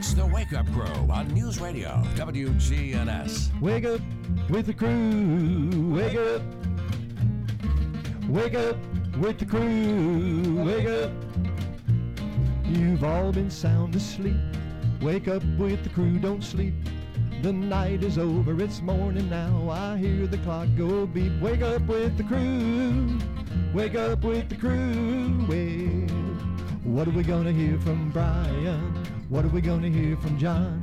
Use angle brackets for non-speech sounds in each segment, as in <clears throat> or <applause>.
It's the Wake Up Crew on News Radio WGNS. Wake up with the crew. Wake up. Wake up with the crew. Wake up. You've all been sound asleep. Wake up with the crew. Don't sleep. The night is over. It's morning now. I hear the clock go beep. Wake up with the crew. Wake up with the crew. Well, what are we gonna hear from Brian? What are we gonna hear from John?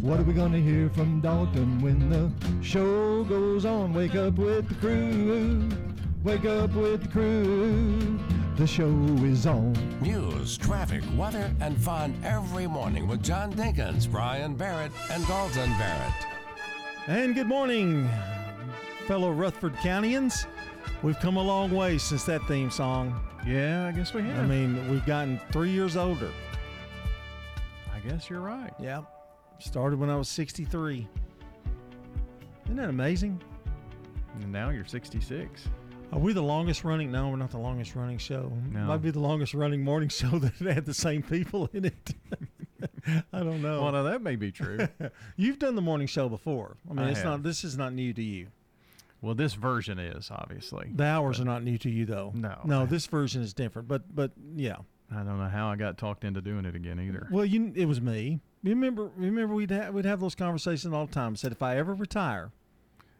What are we gonna hear from Dalton when the show goes on? Wake up with the crew. Wake up with the crew. The show is on. News, traffic, weather, and fun every morning with John Dinkins, Brian Barrett, and Dalton Barrett. And good morning, fellow Rutherford Countyans. We've come a long way since that theme song. Yeah, I guess we have. I mean, we've gotten three years older. I guess you're right. Yeah. Started when I was 63. Isn't that amazing? And now you're 66. Are we the longest running? No, we're not the longest running show. No. Might be the longest running morning <laughs> show that had the same people in it. <laughs> I don't know. Well, now that may be true. <laughs> You've done the morning show before. I mean, I it's not. This is not new to you. well, this version is obviously. The hours are not new to you, though. No. no. This version is different. But but yeah. I don't know how I got talked into doing it again either. Well, you. It was me. Remember? Remember we'd ha- we'd have those conversations all the time. I Said if I ever retire,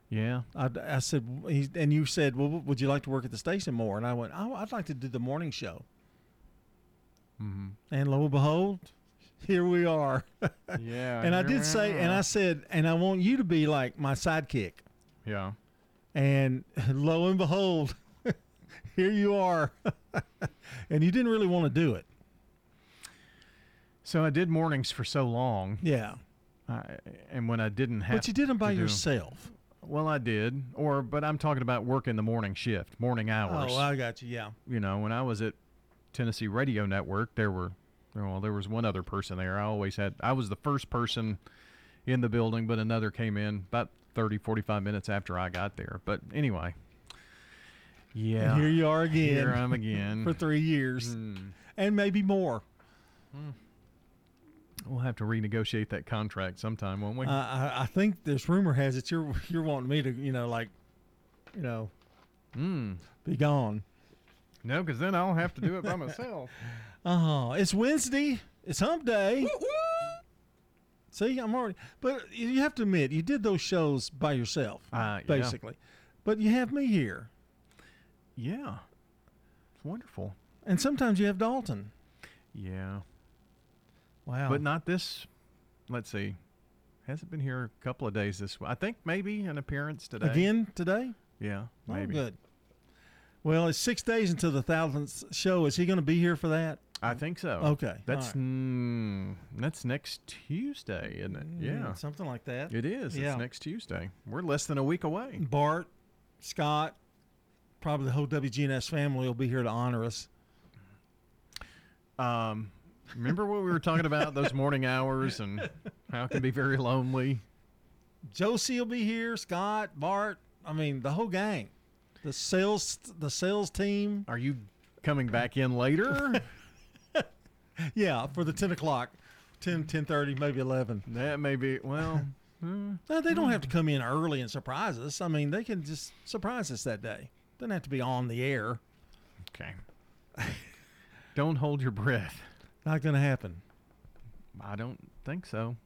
Yeah. I, I said, he's, and you said, well, would you like to work at the station more? And I went, oh, I'd like to do the morning show. hmm And lo and behold, here we are. <laughs> Yeah. and I did say, and. I said, and I want you to be like my sidekick. Yeah. And lo and behold, here you are. <laughs> and you didn't really want to do it. So I did mornings for so long, Yeah. I, and when I didn't have, But you did them by to do 'em- yourself. well, I did. Or, but I'm talking about working the morning shift, morning hours. Oh, I got you. Yeah. you know, when I was at Tennessee Radio Network, there were, well, there was one other person there. I always had, I was the first person in the building, but another came in about 30, 45 minutes after I got there. But anyway, yeah. And here you are again. Here I'm again. <laughs> for three years. Hmm. And maybe more. We'll have to renegotiate that contract sometime, won't we? Uh, I, I think this rumor has it you're you're wanting me to, you know, like, you know, Hmm. be gone. No, because then I'll have to do it by myself. Oh, <laughs> it's Wednesday. It's Hump Day. See, I'm already. But you have to admit, you did those shows by yourself, Uh, yeah. basically. But you have me here, Yeah. It's wonderful. and sometimes you have Dalton. Yeah. Wow. But not this. Let's see. Hasn't been here a couple of days this. I think maybe an appearance today. again today. Yeah, Oh, maybe. good. Well, it's six days until the thousandth show. Is he going to be here for that? I think so. Okay, That's right. mm, that's next Tuesday, isn't it? Yeah. Mm, something like that. It is. Yeah. It's next Tuesday. We're less than a week away. Bart, Scott, probably the whole WGNS family will be here to honor us. Um, remember what we were talking about those morning hours and how it can be very lonely. Josie will be here. Scott, Bart. I mean, the whole gang. The sales, the sales team. Are you coming back in later? <laughs> Yeah, for the ten o'clock, 10, 10.30, maybe eleven. that may be. Well, <laughs> No, they don't have to come in early and surprise us. I mean, they can just surprise us that day. Doesn't have to be on the air. okay. <laughs> Don't hold your breath. Not going to happen. I don't think so.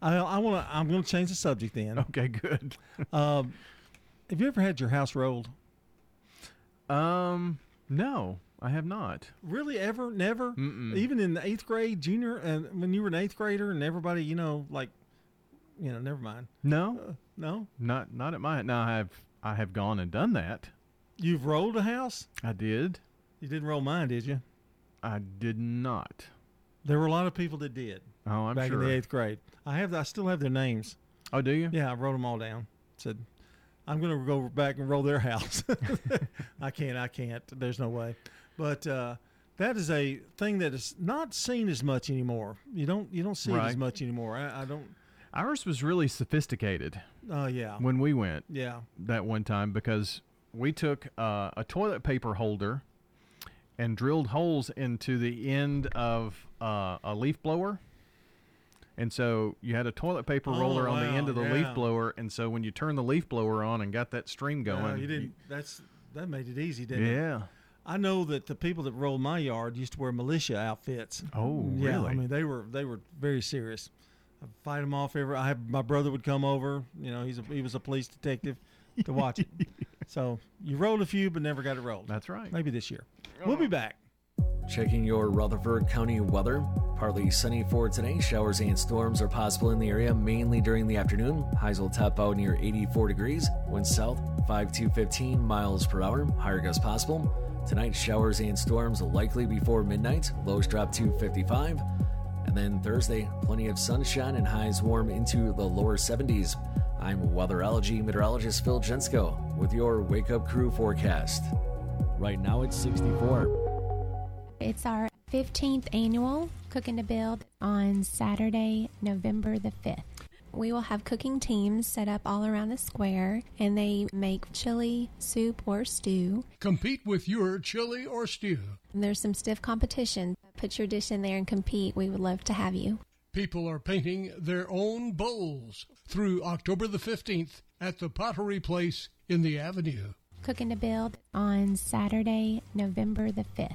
I, I want to. I'm going to change the subject then. Okay, good. <laughs> Um, have you ever had your house rolled? Um, no, I have not. Really, ever, never, Mm-mm. even in the eighth grade, junior, and when you were an eighth grader, and everybody, you know, like, you know, never mind. No, Uh, no, not not at my. Now I have I have gone and done that. You've rolled a house. I did. You didn't roll mine, did you? I did not. There were a lot of people that did Oh, I'm back sure. in the eighth grade. I have. I still have their names. oh, do you? Yeah, I wrote them all down. Said, I'm going to go back and roll their house. <laughs> I can't. I can't. There's no way. But uh, that is a thing that is not seen as much anymore. You don't. You don't see it as much anymore. I, I don't. Ours was really sophisticated Oh yeah. when we went Yeah. that one time because we took uh, a toilet paper holder and drilled holes into the end of uh, a leaf blower And so you had a toilet paper Oh, roller on the end of the leaf blower, and so when you turn the leaf blower on and got that stream going, No, you didn't. That's that made it easy, didn't it? yeah. I know that the people that rolled my yard used to wear militia outfits. Oh, yeah, really? I mean, they were they were very serious. I'd fight them off every. I had, my brother would come over. You know, he's a, he was a police detective to watch it. So you rolled a few, but never got it rolled. That's right. Maybe this year. We'll be back. Checking your Rutherford County weather. Partly sunny for today. Showers and storms are possible in the area, mainly during the afternoon. Highs will top out near 84 degrees. Winds south 5 to 15 miles per hour. Higher gusts possible. Tonight, showers and storms likely before midnight. Lows drop to 55. And then Thursday, plenty of sunshine and highs warm into the lower 70s. I'm weatherology meteorologist Phil Jensko with your Wake Up Crew forecast. Right now, it's 64. It's our 15th annual Cooking to Build on Saturday, November the 5th. We will have cooking teams set up all around the square and they make chili, soup, or stew. Compete with your chili or stew. And there's some stiff competition. Put your dish in there and compete. We would love to have you. People are painting their own bowls through October the 15th at the Pottery Place in the Avenue. Cooking to Build on Saturday, November the 5th.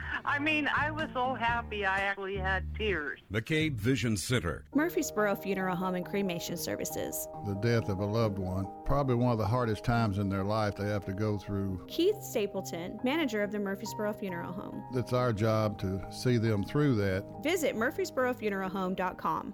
I mean, I was so happy I actually had tears. McCabe Vision Center. Murfreesboro Funeral Home and Cremation Services. The death of a loved one, probably one of the hardest times in their life they have to go through. Keith Stapleton, manager of the Murfreesboro Funeral Home. It's our job to see them through that. Visit murfreesborofuneralhome.com.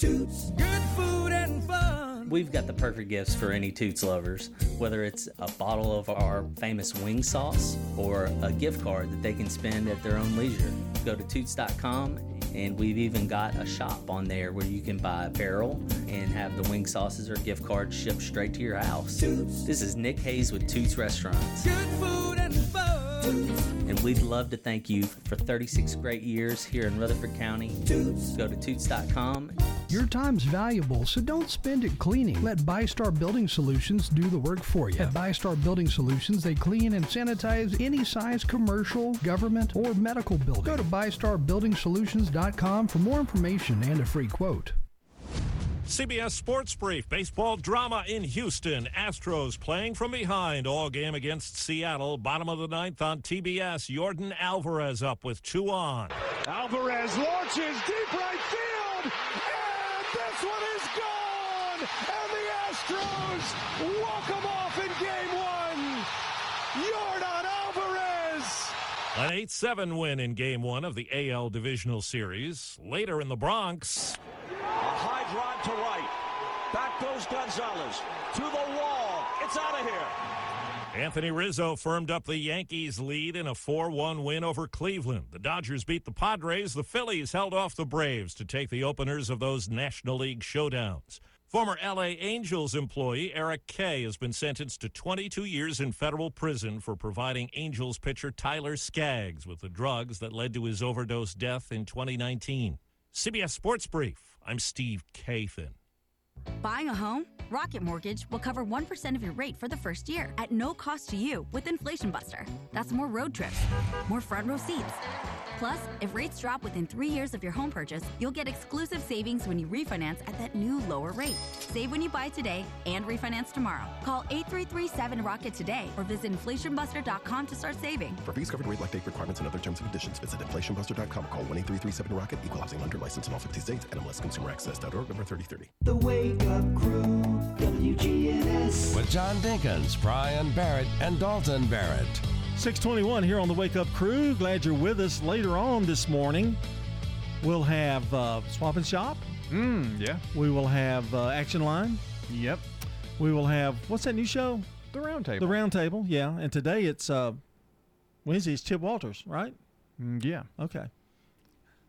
Toots, good food and fun. We've got the perfect gifts for any Toots lovers, whether it's a bottle of our famous wing sauce or a gift card that they can spend at their own leisure. Go to Toots.com and we've even got a shop on there where you can buy apparel and have the wing sauces or gift cards shipped straight to your house. Toots. This is Nick Hayes with Toots Restaurants. Good food and fun. Toots. And we'd love to thank you for 36 great years here in Rutherford County. Toots. Go to Toots.com. Your time's valuable, so don't spend it cleaning. Let ByStar Building Solutions do the work for you. At ByStar Building Solutions, they clean and sanitize any size commercial, government, or medical building. Go to ByStarBuildingSolutions.com for more information and a free quote. CBS Sports Brief. Baseball drama in Houston. Astros playing from behind all game against Seattle. Bottom of the ninth on TBS. Yordan Alvarez up with two on. Alvarez launches deep right field. And this one is gone. And the Astros walk them off in game one. Yordan Alvarez. An 8 7 win in game one of the AL Divisional Series. Later in the Bronx. Drive to right. Back goes Gonzalez. To the wall. It's out of here. Anthony Rizzo firmed up the Yankees' lead in a 4 1 win over Cleveland. The Dodgers beat the Padres. The Phillies held off the Braves to take the openers of those National League showdowns. Former LA Angels employee Eric Kay has been sentenced to 22 years in federal prison for providing Angels pitcher Tyler Skaggs with the drugs that led to his overdose death in 2019. CBS Sports Brief. I'm Steve Kathan. Buying a home? Rocket Mortgage will cover 1% of your rate for the first year at no cost to you with Inflation Buster. That's more road trips, more front row seats. Plus, if rates drop within three years of your home purchase, you'll get exclusive savings when you refinance at that new lower rate. Save when you buy today and refinance tomorrow. Call 8337-ROCKET today or visit inflationbuster.com to start saving. For fees covered rate like date requirements and other terms and conditions, visit inflationbuster.com. Call 1-8337-ROCKET. Equal housing lender license in all 50 states. NMLS Consumer Access.org number 3030. The Wake Up Crew. WGNS. With John Dinkins, Brian Barrett, and Dalton Barrett. 621 here on the Wake Up Crew. Glad you're with us later on this morning. We'll have uh, Swap and Shop. Mm, yeah. We will have uh, Action Line. Yep. We will have, what's that new show? The Round Table. The Round Table, yeah. And today it's uh, Wednesday, it's Chip Walters, right? Mm, yeah. Okay.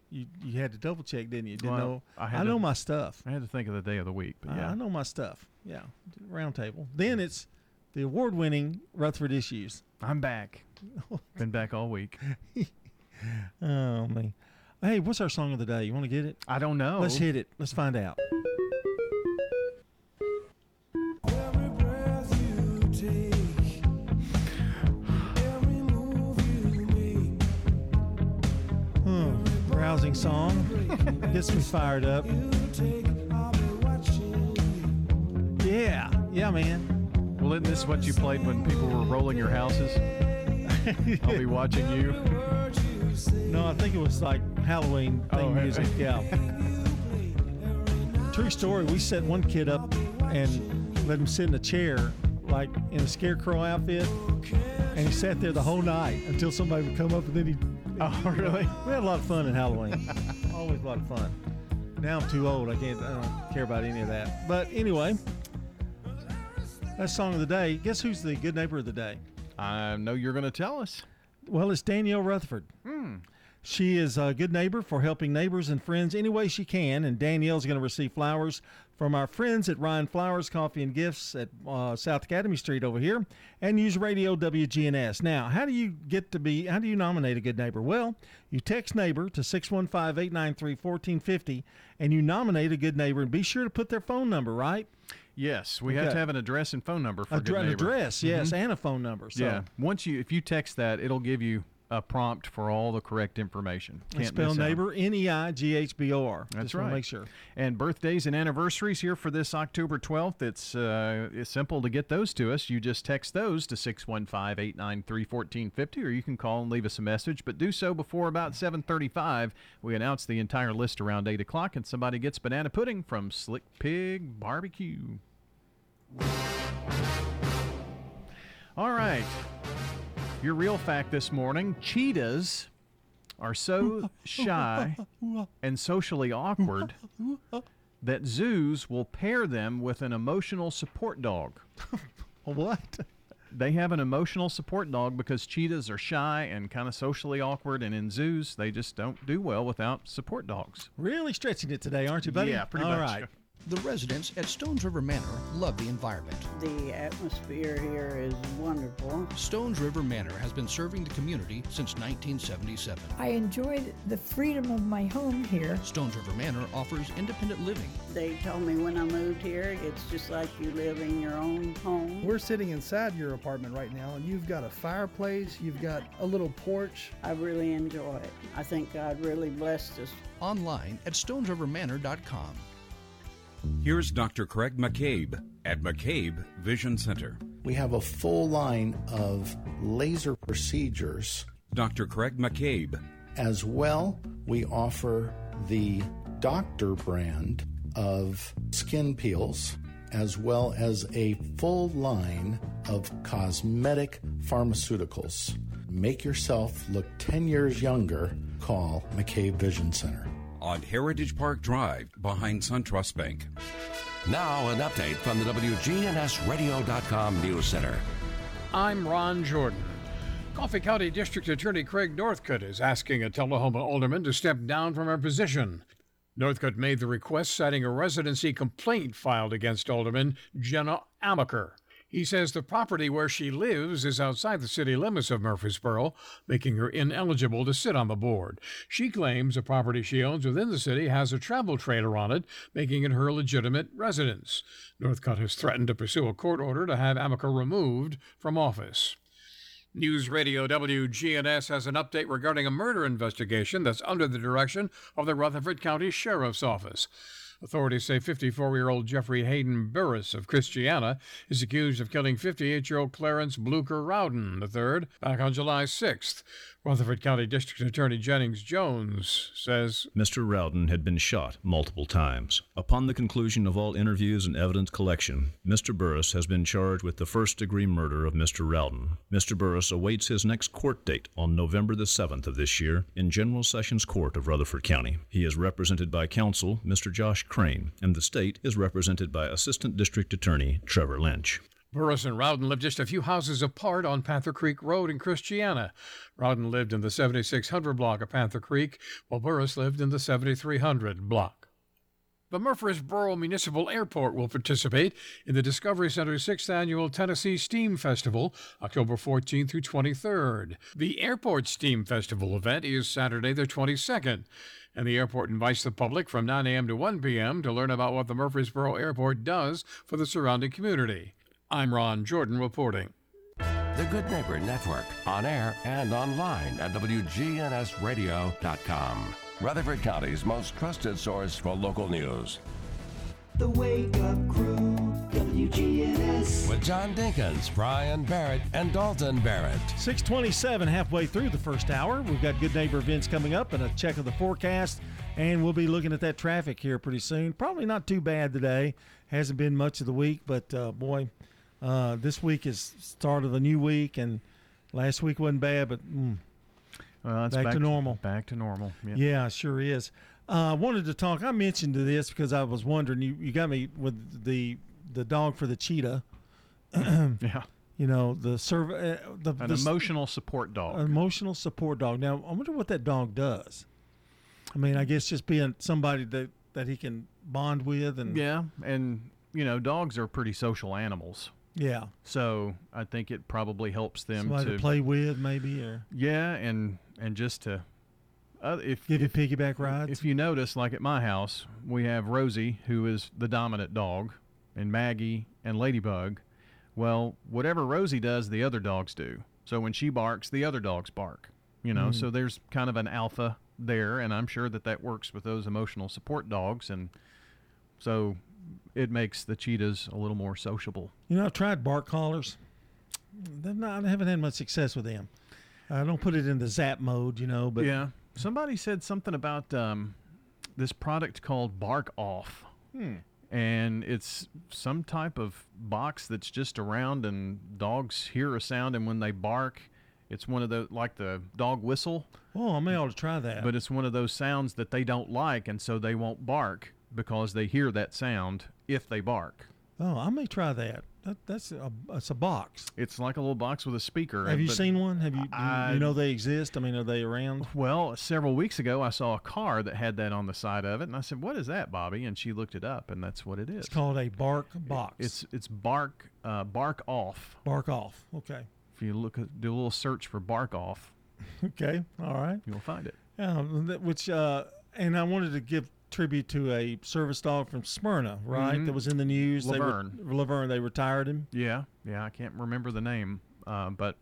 You you had to double check, didn't you? Didn't Well, know. I I, know to- my stuff. I had to think of the day of the week, but I- yeah. I know my stuff. Yeah. Round Table. Then it's the award winning Rutherford Issues. I'm back. <laughs> Been back all week. <laughs> Oh, man. Hey, what's our song of the day? You want to get it? I don't know. Let's hit it. Let's find out. Hmm, rousing song. <laughs> Gets me fired up. Yeah. Yeah, man. Well, isn't this what you played when people were rolling your houses? <laughs> I'll be watching you. No, I think it was like Halloween oh, theme Oh, music. Yeah. <laughs> True story. We set one kid up and let him sit in a chair, like in a scarecrow outfit, and he sat there the whole night until somebody would come up and then he. Oh, <laughs> really? We had a lot of fun in Halloween. Always a lot of fun. Now I'm too old. I can't. I don't care about any of that. But anyway, that's song of the day. Guess who's the good neighbor of the day? I know you're going to tell us. Well, it's Danielle Rutherford. Hmm. She is a good neighbor for helping neighbors and friends any way she can. And Danielle's going to receive flowers from our friends at Ryan Flowers Coffee and Gifts at uh, South Academy Street over here and use radio WGNS. Now, how do you get to be, how do you nominate a good neighbor? Well, you text neighbor to 615 893 1450 and you nominate a good neighbor and be sure to put their phone number, right? Yes, we have to have an address and phone number for Addre- good an neighbor. address, yes, Mhm. and a phone number. So Yeah. Once you, if you text that, it'll give you a prompt for all the correct information. And spell neighbor N E I G H B O R. That's Just right. Make sure. And birthdays and anniversaries here for this October 12th. It's uh, it's simple to get those to us. You just text those to 615-893-1450 or you can call and leave us a message, but do so before about 7:35. We announce the entire list around 8 o'clock and somebody gets banana pudding from Slick Pig Barbecue. All right. Your real fact this morning, cheetahs are so shy and socially awkward that zoos will pair them with an emotional support dog. <laughs> what? They have an emotional support dog because cheetahs are shy and kind of socially awkward, and in zoos, they just don't do well without support dogs. Really stretching it today, aren't you, buddy? Yeah, pretty All much. right. The residents at Stones River Manor love the environment. The atmosphere here is wonderful. Stones River Manor has been serving the community since 1977. I enjoyed the freedom of my home here. Stones River Manor offers independent living. They told me when I moved here, it's just like you live in your own home. We're sitting inside your apartment right now, and you've got a fireplace, you've got a little porch. I really enjoy it. I think God really blessed us. Online at stonesrivermanor.com. Here's Dr. Craig McCabe at McCabe Vision Center. We have a full line of laser procedures. Dr. Craig McCabe. As well, we offer the doctor brand of skin peels, as well as a full line of cosmetic pharmaceuticals. Make yourself look 10 years younger. Call McCabe Vision Center. On Heritage Park Drive behind SunTrust Bank. Now, an update from the WGNSradio.com News Center. I'm Ron Jordan. Coffee County District Attorney Craig Northcutt is asking a Tullahoma alderman to step down from her position. Northcutt made the request citing a residency complaint filed against Alderman Jenna Amacher. He says the property where she lives is outside the city limits of Murfreesboro, making her ineligible to sit on the board. She claims the property she owns within the city has a travel trailer on it, making it her legitimate residence. Northcutt has threatened to pursue a court order to have Amacher removed from office. News Radio WGNS has an update regarding a murder investigation that's under the direction of the Rutherford County Sheriff's Office. Authorities say 54 year old Jeffrey Hayden Burris of Christiana is accused of killing 58 year old Clarence Blucher Rowden III back on July 6th. Rutherford County District Attorney Jennings Jones says Mr. Rowden had been shot multiple times. Upon the conclusion of all interviews and evidence collection, Mr. Burris has been charged with the first degree murder of Mr. Rowden. Mr. Burris awaits his next court date on November the 7th of this year in General Sessions Court of Rutherford County. He is represented by counsel Mr. Josh Crane, and the state is represented by Assistant District Attorney Trevor Lynch. Burris and Rowden lived just a few houses apart on Panther Creek Road in Christiana. Rowden lived in the 7600 block of Panther Creek, while Burris lived in the 7300 block. The Murfreesboro Municipal Airport will participate in the Discovery Center's sixth annual Tennessee Steam Festival, October 14th through 23rd. The Airport Steam Festival event is Saturday the 22nd, and the airport invites the public from 9 a.m. to 1 p.m. to learn about what the Murfreesboro Airport does for the surrounding community. I'm Ron Jordan reporting. The Good Neighbor Network, on air and online at WGNSradio.com. Rutherford County's most trusted source for local news. The Wake Up Crew, WGNS. With John Dinkins, Brian Barrett, and Dalton Barrett. 627, halfway through the first hour. We've got good neighbor events coming up and a check of the forecast. And we'll be looking at that traffic here pretty soon. Probably not too bad today. Hasn't been much of the week, but uh, boy, uh, this week is start of the new week, and last week wasn't bad, but mm, Well, it's back, to normal. Back to normal. Yeah. Yeah, sure is. Uh, I wanted to talk. I mentioned this because I was wondering. You, you got me with the the dog for the cheetah. <clears throat> yeah. You know the serv- uh, the, An the emotional support dog. emotional support dog. Now I wonder what that dog does. I mean, I guess just being somebody that that he can bond with and Yeah, and you know, dogs are pretty social animals. Yeah. So I think it probably helps them somebody to play with maybe or Yeah, and and just to uh, if give if, you piggyback rides. if you notice, like at my house, we have Rosie, who is the dominant dog, and Maggie and Ladybug. Well, whatever Rosie does, the other dogs do. So when she barks, the other dogs bark. You know, Mhm. so there's kind of an alpha there, and I'm sure that that works with those emotional support dogs, and so it makes the cheetahs a little more sociable. You know, I've tried bark collars. They're not, I haven't had much success with them. I don't put it in the zap mode, you know, but yeah, somebody said something about um, this product called Bark Off. Hmm. And it's some type of box that's just around, and dogs hear a sound, and when they bark, it's one of the like the dog whistle. Oh, I may ought to try that. But it's one of those sounds that they don't like, and so they won't bark because they hear that sound if they bark. Oh, I may try that. that that's a, it's a box. It's like a little box with a speaker. Have you seen one? Have you? You, I- you know they exist? I mean, are they around? Well, several weeks ago, I saw a car that had that on the side of it, and I said, "What is that, Bobby?" And she looked it up, and that's what it is. It's called a bark box. It's it's bark uh, bark off. bark off. Okay. If you look do a little search for bark off, <laughs> Okay. All right. you'll find it. That- which uh, and I wanted to give tribute to a service dog from Smyrna, right? Mhm. That was in the news. They re- Laverne. Laverne. They retired him. Yeah, yeah. I can't remember the name, uh, but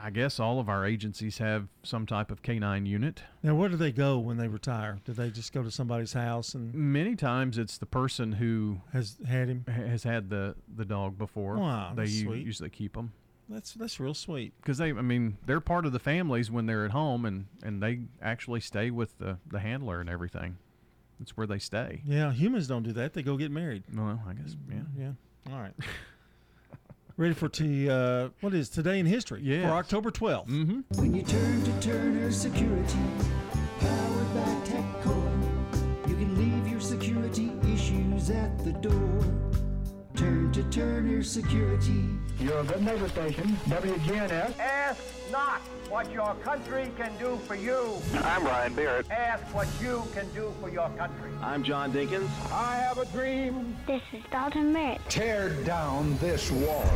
I guess all of our agencies have some type of canine unit. Now, where do they go when they retire? Do they just go to somebody's house and Many times, it's the person who has had him? has had the the dog before. Wow, they that's u- usually keep them. That's that's real sweet. because they i mean they're part of the families when they're at home and and they actually stay with the the handler and everything it's where they stay Yeah, humans don't do that. They go get married. well i guess yeah Yeah. All right. <laughs> Ready for t uh, what is today in history? Yes. For October 12th. Mm-hmm. When you turn to Turner Security, powered by TechCore, you can leave your security issues at the door. Turn to Turner Security. Your good neighbor station, WGNS. Ask not what your country can do for you. I'm Ryan Barrett. Ask what you can do for your country. I'm John Dinkins. I have a dream. This is Dalton Barrett. Tear down this wall.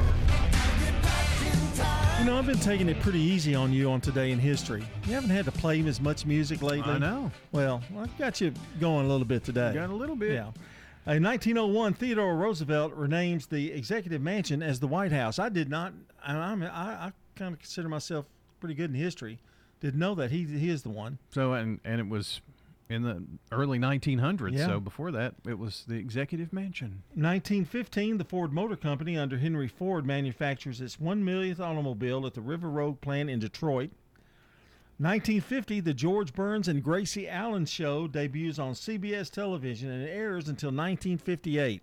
You know, I've been taking it pretty easy on you on today in history. You haven't had to play as much music lately. I know. Well, I've got you going a little bit today. got a little bit Yeah. In 1901, Theodore Roosevelt renames the Executive Mansion as the White House. I did not. I, I'm, I, I kind of consider myself pretty good in history. Didn't know that he he is the one. so and and it was in the early 1900s Yeah. so before that it was the executive mansion 1915, the Ford Motor Company under Henry Ford manufactures its one millionth automobile at the River Road plant in Detroit. 1950, the George Burns and Gracie Allen Show debuts on CBS television and airs until 1958.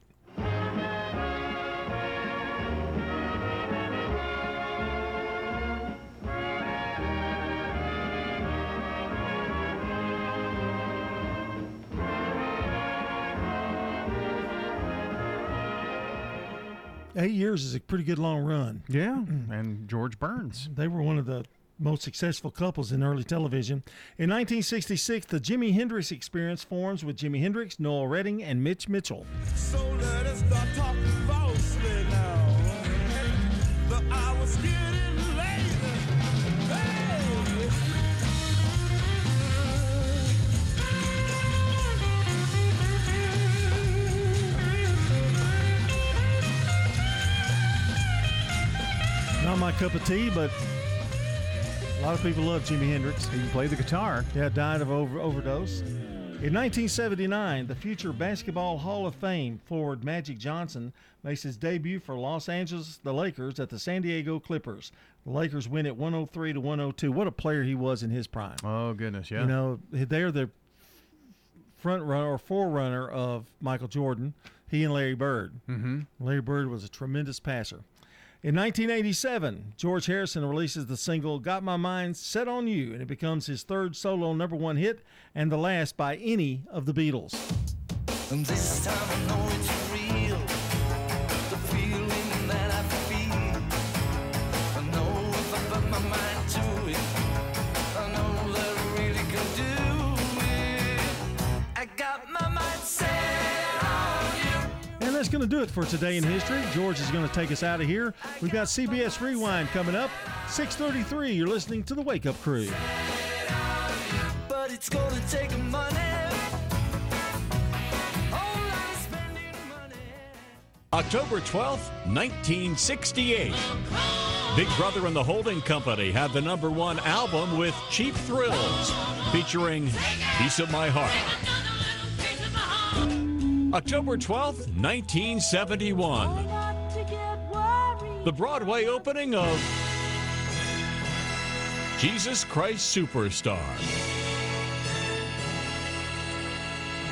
Eight years is a pretty good long run. Yeah, and George Burns. They were one of the most successful couples in early television. In 1966, the Jimi Hendrix Experience forms with Jimi Hendrix, Noel Redding, and Mitch Mitchell. So let us start talking falsely now. The hour's getting late. Hey! Not my cup of tea, but a lot of people love Jimi Hendrix. He played the guitar. Yeah, died of over, overdose. In 1979, the future Basketball Hall of Fame forward Magic Johnson makes his debut for Los Angeles, the Lakers, at the San Diego Clippers. The Lakers win at 103 to 102. What a player he was in his prime. Oh goodness, yeah. You know, they're the front runner or forerunner of Michael Jordan. He and Larry Bird. Mm-hmm. Larry Bird was a tremendous passer. In 1987, George Harrison releases the single Got My Mind Set on You, and it becomes his third solo number one hit and the last by any of the Beatles. That's going to do it for today in history. George is going to take us out of here. We've got CBS Rewind coming up, 6:33. You're listening to the Wake Up Crew. But it's gonna take money. October 12th, 1968. Big Brother and the Holding Company had the number one album with Cheap Thrills, featuring Piece of My Heart. October 12th, 1971. The Broadway opening of Jesus Christ Superstar.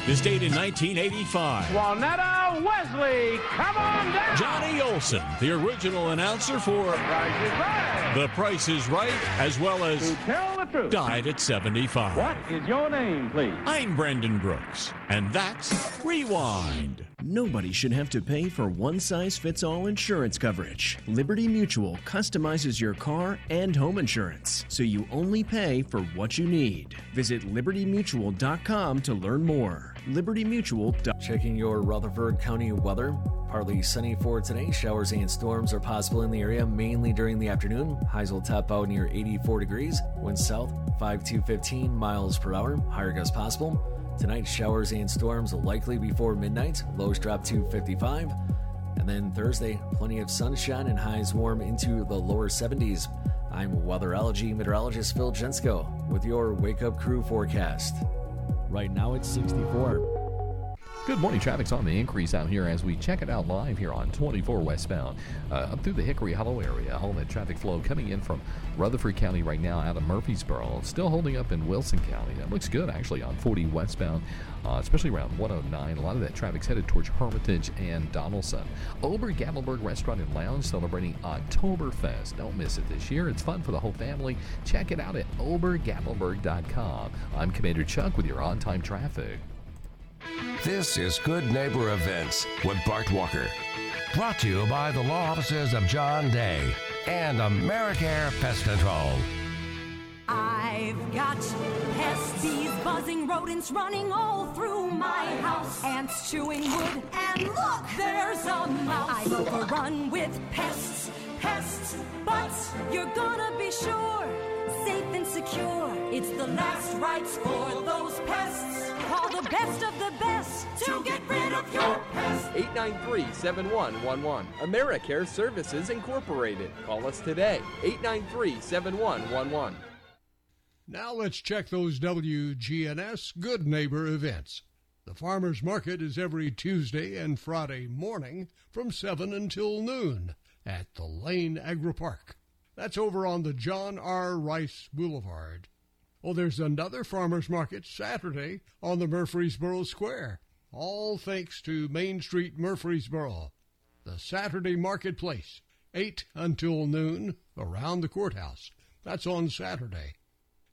Is in 1985. Juanetta Wesley, come on down. Johnny Olson, the original announcer for The Price is Right, the Price is right as well as Tell the truth. died at 75. What is your name, please? I'm Brendan Brooks, and that's Rewind. Nobody should have to pay for one size fits all insurance coverage. Liberty Mutual customizes your car and home insurance, so you only pay for what you need. Visit libertymutual.com to learn more. Liberty Mutual. Checking your Rutherford County weather. Partly sunny for today. Showers and storms are possible in the area, mainly during the afternoon. Highs will top out near 84 degrees. Wind south 5 to 15 miles per hour. Higher gusts possible. Tonight, showers and storms likely before midnight. Lows drop to 55. And then Thursday, plenty of sunshine and highs warm into the lower 70s. I'm weatherology meteorologist Phil Jensko with your Wake Up Crew forecast. Right now it's 64. Good morning. Traffic's on the increase out here as we check it out live here on 24 westbound. Uh, up through the Hickory Hollow area, all that traffic flow coming in from Rutherford County right now out of Murfreesboro. Still holding up in Wilson County. That looks good actually on 40 westbound, uh, especially around 109. A lot of that traffic's headed towards Hermitage and Donaldson. Ober Gatlinburg Restaurant and Lounge celebrating Oktoberfest. Don't miss it this year. It's fun for the whole family. Check it out at obergatlinburg.com. I'm Commander Chuck with your on time traffic. This is Good Neighbor Events with Bart Walker. Brought to you by the law offices of John Day and Americare Pest Control. I've got pests, bees, buzzing rodents running all through my house. Ants chewing wood, and look, there's a mouse. I'm overrun with pests, pests, but you're gonna be sure, safe and secure. It's the last rites for those pests. Call the best of the best to get rid of your pests. 893-7111. AmeriCare Services Incorporated. Call us today. 893-7111. Now let's check those WGNS Good Neighbor events. The Farmers Market is every Tuesday and Friday morning from 7 until noon at the Lane Agri Park. That's over on the John R. Rice Boulevard. Oh, there's another farmers market Saturday on the Murfreesboro Square. All thanks to Main Street Murfreesboro. The Saturday Marketplace, 8 until noon, around the courthouse. That's on Saturday.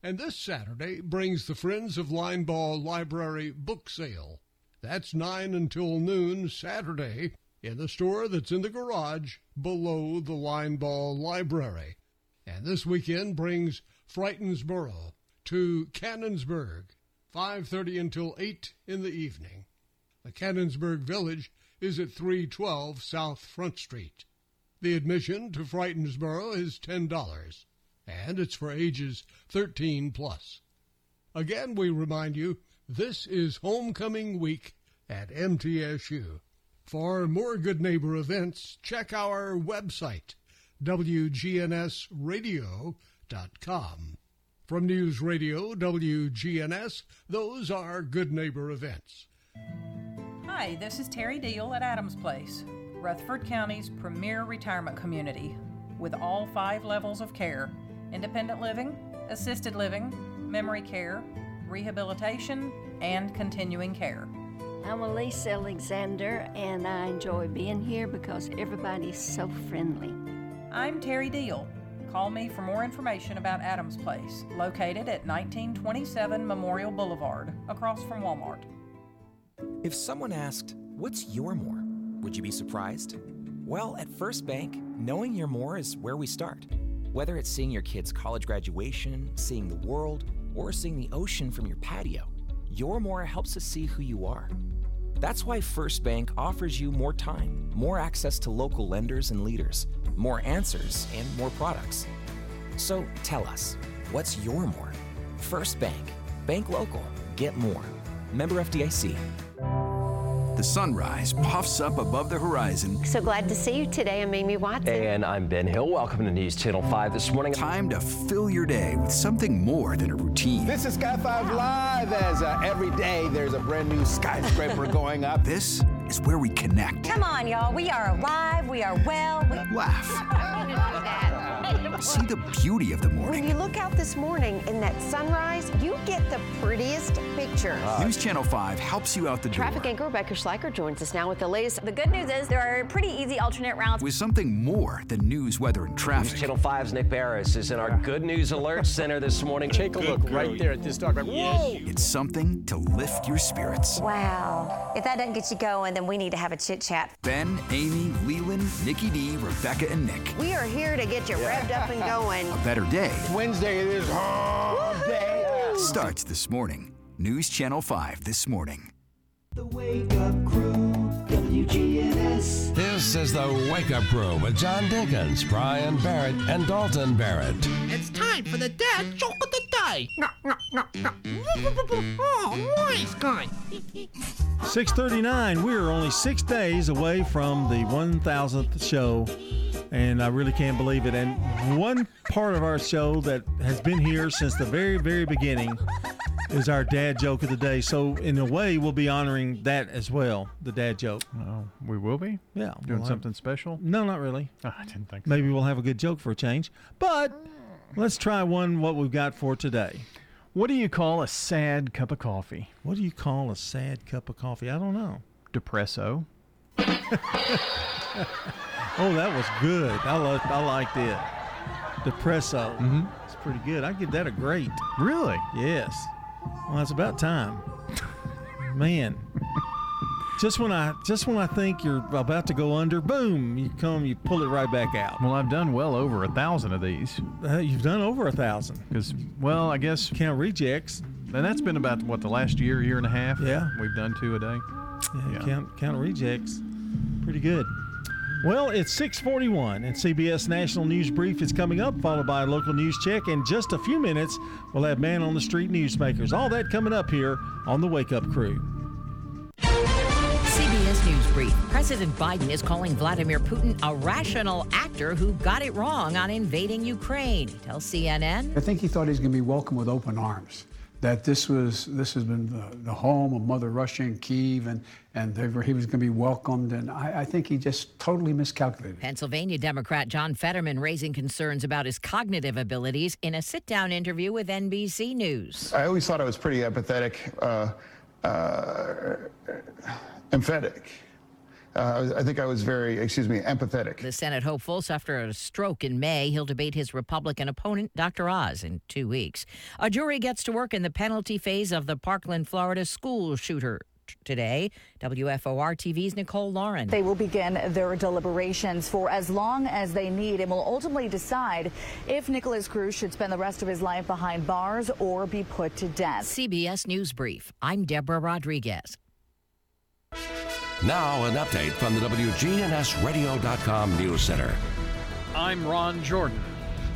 And this Saturday brings the Friends of Linebaugh Library book sale. That's 9 until noon Saturday in the store that's in the garage below the Linebaugh Library. And this weekend brings Frightensboro to Cannonsburgh, 5:30 until 8 in the evening. The Cannonsburgh Village is at 312 South Front Street. The admission to Frightensboro is $10, and it's for ages 13 plus. Again, we remind you, this is homecoming week at MTSU. For more Good Neighbor events, check our website, WGNSradio.com. From News Radio WGNS, those are Good Neighbor events. Hi, this is Terry Deal at Adams Place, Rutherford County's premier retirement community, with all five levels of care independent living, assisted living, memory care, rehabilitation, and continuing care. I'm Elise Alexander, and I enjoy being here because everybody's so friendly. I'm Terry Deal. Call me for more information about Adams Place, located at 1927 Memorial Boulevard, across from Walmart. If someone asked, What's your more? Would you be surprised? Well, at First Bank, knowing your more is where we start. Whether it's seeing your kid's college graduation, seeing the world, or seeing the ocean from your patio, your more helps us see who you are. That's why First Bank offers you more time, more access to local lenders and leaders, more answers, and more products. So tell us, what's your more? First Bank. Bank local. Get more. Member FDIC. The sunrise puffs up above the horizon. So glad to see you today. I'm Amy Watson. And I'm Ben Hill. Welcome to News Channel 5 this morning. Time to fill your day with something more than a routine. This is Sky 5 Live as uh, every day there's a brand new skyscraper <laughs> going up. This is where we connect. Come on, y'all. We are alive. We are well. We... Laugh. <laughs> See the beauty of the morning. When you look out this morning in that sunrise, you get the prettiest picture. Uh, News Channel 5 helps you out the Traffic door. Traffic anchor Rebecca Schleicher joins us now with the latest. The good news is there are pretty easy alternate routes. With something more than news, weather, and traffic. News Channel 5's Nick Beres is in our Good News Alert Center this morning. <laughs> Take a look right there at this dog. Whoa! It's something to lift your spirits. Wow. If that doesn't get you going, then we need to have a chit chat. Ben, Amy, Lelan, Nikki D, Rebecca, and Nick. We are here to get you revved up and going. A better day. Wednesday, it is hump day. Starts this morning. News Channel 5 this morning. The Wake Up Crew, WGNS. This is the Wake Up Crew with John Dinkins, Brian Barrett, and Dalton Barrett. It's time for the dad joke of the day. No, no, no, no. Oh, nice guy. 639. We are only six days away from the 1000th show, and I really can't believe it. And one part of our show that has been here since the very, very beginning is our dad joke of the day. So, in a way, we'll be honoring that as well, the dad joke. Oh, we will be? Yeah. Doing we'll something special? No, not really. Oh, I didn't think so. Maybe we'll have a good joke for a change. But let's try one, what we've got for today. What do you call a sad cup of coffee? What do you call a sad cup of coffee? I don't know. Depresso. <laughs> oh, that was good. I loved, I liked it. Depresso. Mm-hmm. It's pretty good. I give that a great. Really? Yes. Well, it's about time. Man. Just when I just when I think you're about to go under, boom, you come, you pull it right back out. Well, I've done well over a thousand of these. Uh, you've done over a thousand. Because, well, I guess count rejects, and that's been about what the last year, year and a half. Yeah, we've done two a day. Yeah, yeah. count count rejects, pretty good. Well, it's 641, and CBS National News Brief is coming up, followed by a local news check. In just a few minutes, we'll have Man on the Street Newsmakers. All that coming up here on the Wake Up Crew. CBS News Brief. President Biden is calling Vladimir Putin a rational actor who got it wrong on invading Ukraine. He tells CNN. I think he thought he was going to be welcomed with open arms. that this was this has been the, the home of Mother Russia in Kiev, and and they were, he was going to be welcomed. And I, I think he just totally miscalculated. Pennsylvania Democrat John Fetterman raising concerns about his cognitive abilities in a sit-down interview with NBC News. I always thought I was pretty empathetic, uh, uh, emphatic. Uh, I think I was very, excuse me, empathetic. The Senate hopefuls after a stroke in May, he'll debate his Republican opponent, Dr. Oz, in two weeks. A jury gets to work in the penalty phase of the Parkland, Florida school shooter today. WFOR TV's Nicole Lauren. They will begin their deliberations for as long as they need and will ultimately decide if Nikolas Cruz should spend the rest of his life behind bars or be put to death. CBS News Brief. I'm Deborah Rodriguez. Now, an update from the WGNSradio.com News Center. I'm Ron Jordan.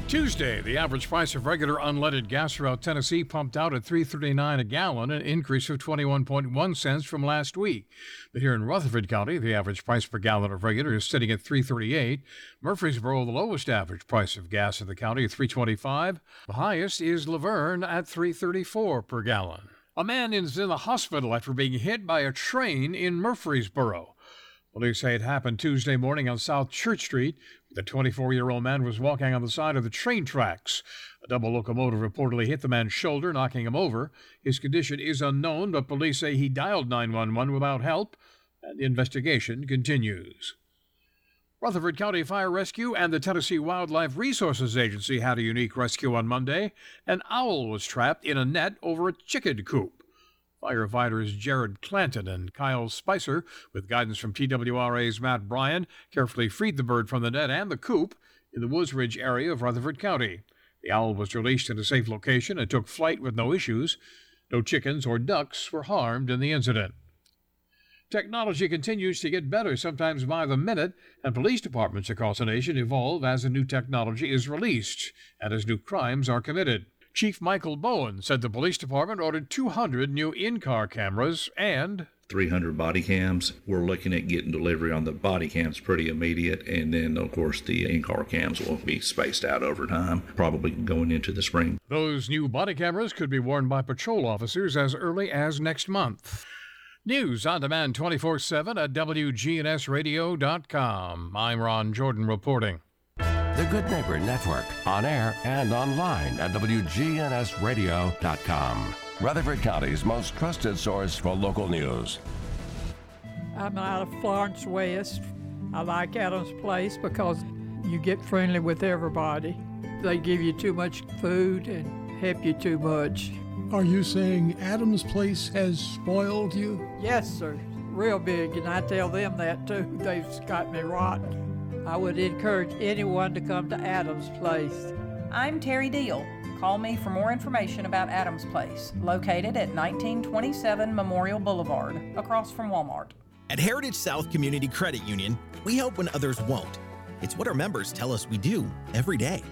Tuesday, the average price of regular unleaded gas throughout Tennessee pumped out at 3.39 a gallon, an increase of 21.1 cents from last week. But here in Rutherford County, the average price per gallon of regular is sitting at 3.38. Murfreesboro, the lowest average price of gas in the county, at 3.25. The highest is La Vergne at 3.34 per gallon. A man is in the hospital after being hit by a train in Murfreesboro. Police say it happened Tuesday morning on South Church Street. The 24 year old man was walking on the side of the train tracks. A double locomotive reportedly hit the man's shoulder, knocking him over. His condition is unknown, but police say he dialed 911 without help, and the investigation continues. Rutherford County Fire Rescue and the Tennessee Wildlife Resources Agency had a unique rescue on Monday. An owl was trapped in a net over a chicken coop. Firefighters Jared Clanton and Kyle Spicer, with guidance from TWRA's Matt Bryan, carefully freed the bird from the net and the coop in the Woods Ridge area of Rutherford County. The owl was released in a safe location and took flight with no issues. No chickens or ducks were harmed in the incident. Technology continues to get better, sometimes by the minute, and police departments across the nation evolve as a new technology is released and as new crimes are committed. Chief Michael Bowen said the police department ordered 200 new in car cameras and 300 body cams. We're looking at getting delivery on the body cams pretty immediate, and then, of course, the in car cams will be spaced out over time, probably going into the spring. Those new body cameras could be worn by patrol officers as early as next month. News on demand 24 7 at WGNSradio.com. I'm Ron Jordan reporting. The Good Neighbor Network, on air and online at WGNSradio.com. Rutherford County's most trusted source for local news. I'm out of Florence West. I like Adams Place because you get friendly with everybody. They give you too much food and help you too much. Are you saying Adams Place has spoiled you? Yes, sir. Real big, and I tell them that too. They've got me rotten. I would encourage anyone to come to Adams Place. I'm Terry Deal. Call me for more information about Adams Place, located at 1927 Memorial Boulevard, across from Walmart. At Heritage South Community Credit Union, we help when others won't. It's what our members tell us we do every day.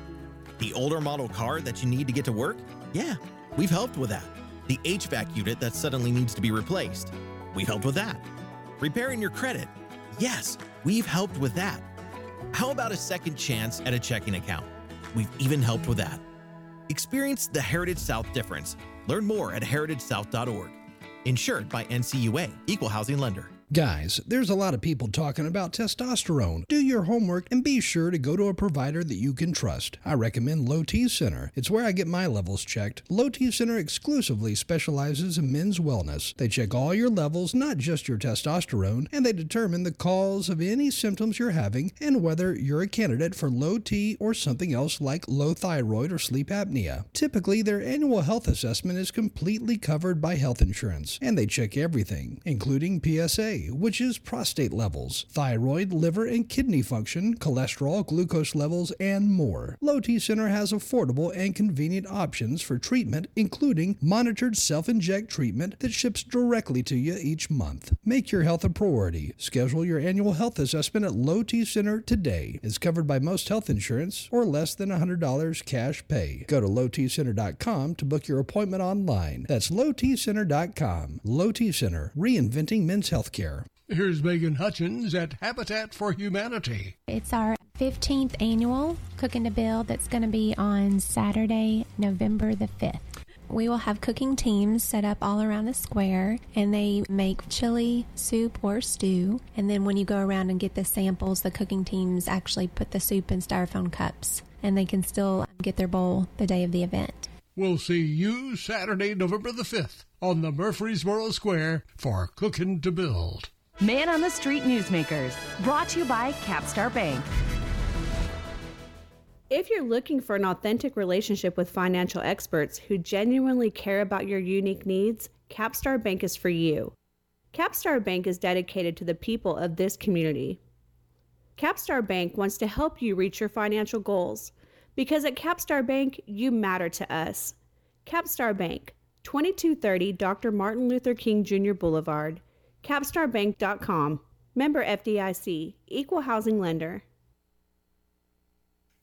The older model car that you need to get to work? Yeah, we've helped with that. The HVAC unit that suddenly needs to be replaced? We've helped with that. Repairing your credit? Yes, we've helped with that. How about a second chance at a checking account? We've even helped with that. Experience the Heritage South difference. Learn more at heritagesouth.org. Insured by NCUA, Equal Housing Lender. Guys, there's a lot of people talking about testosterone. Do your homework and be sure to go to a provider that you can trust. I recommend Low T Center. It's where I get my levels checked. Low T Center exclusively specializes in men's wellness. They check all your levels, not just your testosterone, and they determine the cause of any symptoms you're having and whether you're a candidate for low T or something else like low thyroid or sleep apnea. Typically, their annual health assessment is completely covered by health insurance, and they check everything, including PSA which is prostate levels, thyroid, liver, and kidney function, cholesterol, glucose levels, and more. Low T Center has affordable and convenient options for treatment, including monitored self inject treatment that ships directly to you each month. Make your health a priority. Schedule your annual health assessment at Low T Center today. It's covered by most health insurance or less than $100 cash pay. Go to lowtcenter.com to book your appointment online. That's lowtcenter.com. Low T Center, reinventing men's healthcare. Here's Megan Hutchins at Habitat for Humanity. It's our 15th annual Cooking to Build that's going to be on Saturday, November the 5th. We will have cooking teams set up all around the square and they make chili, soup, or stew. And then when you go around and get the samples, the cooking teams actually put the soup in styrofoam cups and they can still get their bowl the day of the event. We'll see you Saturday, November the 5th on the Murfreesboro Square for Cooking to Build. Man on the Street Newsmakers, brought to you by Capstar Bank. If you're looking for an authentic relationship with financial experts who genuinely care about your unique needs, Capstar Bank is for you. Capstar Bank is dedicated to the people of this community. Capstar Bank wants to help you reach your financial goals because at Capstar Bank, you matter to us. Capstar Bank, 2230 Dr. Martin Luther King Jr. Boulevard, capstarbank.com. Member FDIC, Equal Housing Lender.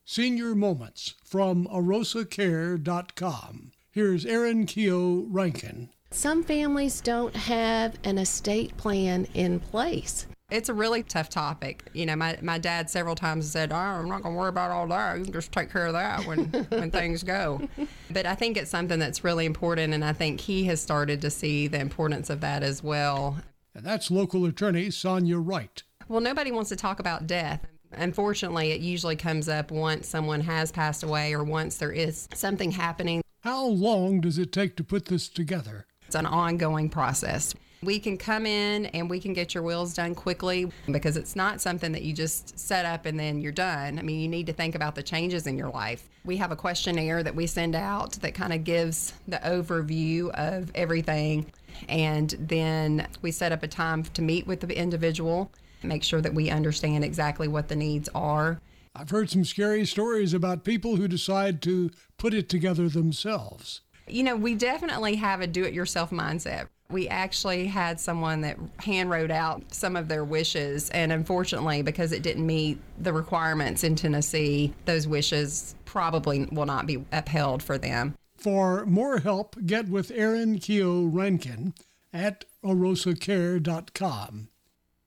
Senior Moments from arosacare.com. Here's Erin Keogh Rankin. Some families don't have an estate plan in place. It's a really tough topic. You know, my, my dad several times said, oh, I'm not going to worry about all that. You can just take care of that when, <laughs> when things go. But I think it's something that's really important, and I think he has started to see the importance of that as well. And that's local attorney Sonia Wright. Well, nobody wants to talk about death. Unfortunately, it usually comes up once someone has passed away or once there is something happening. How long does it take to put this together? It's an ongoing process. We can come in and we can get your wills done quickly because it's not something that you just set up and then you're done. I mean, you need to think about the changes in your life. We have a questionnaire that we send out that kind of gives the overview of everything. And then we set up a time to meet with the individual, make sure that we understand exactly what the needs are. I've heard some scary stories about people who decide to put it together themselves. You know, we definitely have a do it yourself mindset. We actually had someone that hand wrote out some of their wishes, and unfortunately, because it didn't meet the requirements in Tennessee, those wishes probably will not be upheld for them. For more help, get with Erin Keogh Rankin at arosacare.com.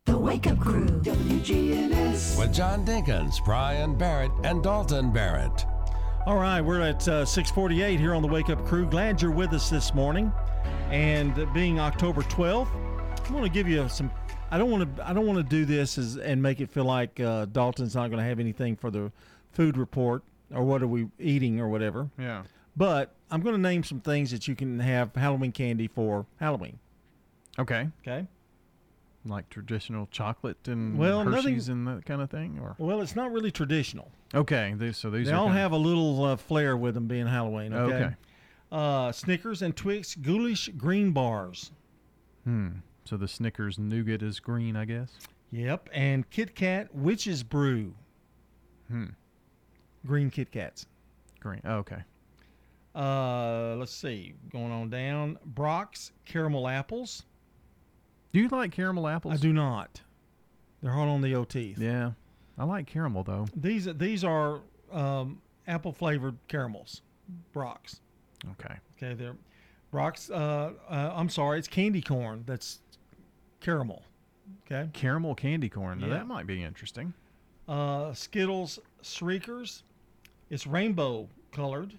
The Wake Up Crew, WGNS. With John Dinkins, Brian Barrett, and Dalton Barrett. All right, we're at uh, 648 here on the Wake Up Crew. Glad you're with us this morning. And being October 12th, I want to give you some. I don't want to. I don't want to do this as, and make it feel like uh, Dalton's not going to have anything for the food report or what are we eating or whatever. Yeah. But I'm going to name some things that you can have Halloween candy for Halloween. Okay. Okay. Like traditional chocolate and Well, Hershey's nothing- and that kind of thing, or Well, it's not really traditional. okay. So these they all kind of- have a little uh, flair with them being Halloween. Okay. Okay. Uh, Snickers and Twix ghoulish green bars. Hmm. So the Snickers nougat is green, I guess. Yep. And Kit Kat witch's brew. Hmm. Green Kit Kats. Green. Oh, okay. Uh, let's see. Going on down. Brach's caramel apples. Do you like caramel apples? I do not. They're hard on the old teeth. Yeah. I like caramel though. These these are um, apple flavored caramels. Brach's. Okay. Okay, they're Brach's. Uh, uh, I'm sorry, it's candy corn. That's caramel. Okay. Caramel candy corn. Now Yeah. that might be interesting. Uh, Skittles Shriekers. It's rainbow colored.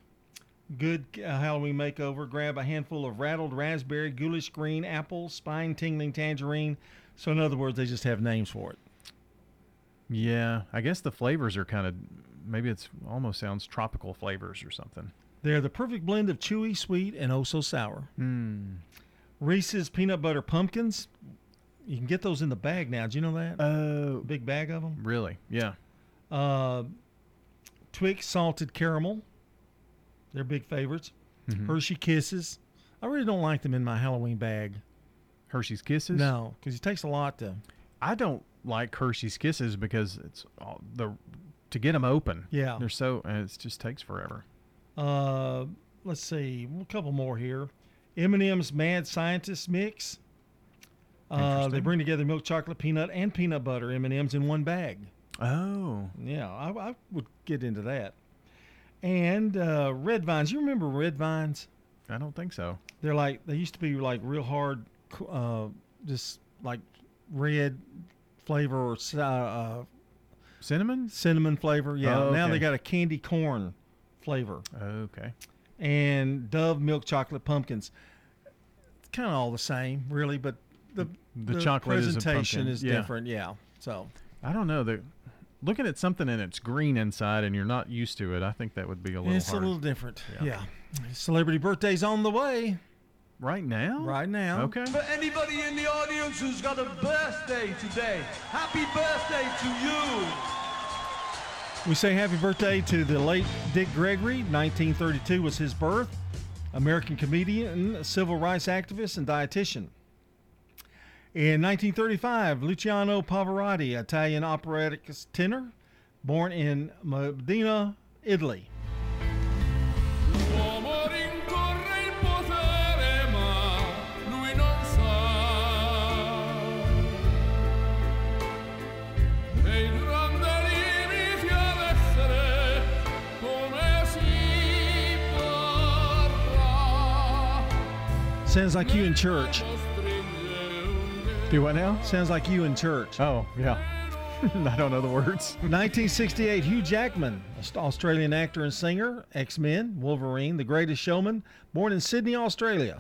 Good uh, Halloween makeover. Grab a handful of rattled raspberry, ghoulish green, apple, spine tingling tangerine. So, in other words, they just have names for it. Yeah. I guess the flavors are kind of maybe it's almost sounds tropical flavors or something. They're the perfect blend of chewy, sweet, and oh so sour. Hmm. Reese's peanut butter pumpkins. You can get those in the bag now. Do you know that? Oh. Big bag of them. Really? Yeah. Uh, Twix salted caramel. They're big favorites. Mhm. Hershey Kisses. I really don't like them in my Halloween bag. Hershey's Kisses. No, because it takes a lot to. I don't like Hershey's Kisses because it's all the to get them open. Yeah. They're so it just takes forever. Uh, let's see, a couple more here. M&M's Mad Scientist Mix. Uh, they bring together milk chocolate, peanut, and peanut butter M&M's in one bag. Oh. Yeah, I, I would get into that. And uh, red vines. You remember red vines? I don't think so. They're like they used to be like real hard, uh, just like red flavor or uh, cinnamon cinnamon flavor. Yeah. Oh, Now they got a candy corn flavor. Okay. and Dove milk chocolate pumpkins. It's kind of all the same, really, but the The chocolate is a presentation pumpkin, is yeah. different. Yeah. So I don't know. The looking at something and it's green inside and you're not used to it, I think that would be a little it's hard. a little different. Yeah. Celebrity birthdays on the way. Right now? Right now. Okay. For anybody in the audience who's got a birthday today, happy birthday to you. We say happy birthday to the late Dick Gregory. 1932 was his birth. American comedian, civil rights activist, and dietitian. In 1935, Luciano Pavarotti, Italian operatic tenor, born in Modena, Italy. L'uomo rincorre il potere, ma lui non sa. Il grande limite ad essere come si parla. Sounds like you in church. Do what now? Sounds like you in church. Oh, yeah. <laughs> I don't know the words. 1968, Hugh Jackman, Australian actor and singer, X Men, Wolverine, The Greatest Showman, born in Sydney, Australia.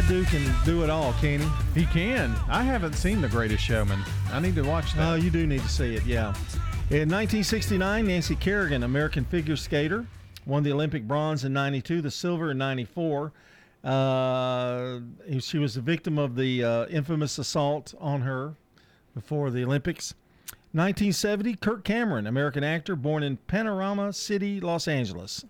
That dude can do it all, can he? He can. I haven't seen The Greatest Showman. I need to watch that. Oh, you do need to see it, yeah. In 1969, Nancy Kerrigan, American figure skater, won the Olympic bronze in 92, the silver in 94. Uh, she was the victim of the uh, infamous assault on her before the Olympics. 1970, Kirk Cameron, American actor, born in Panorama City, Los Angeles.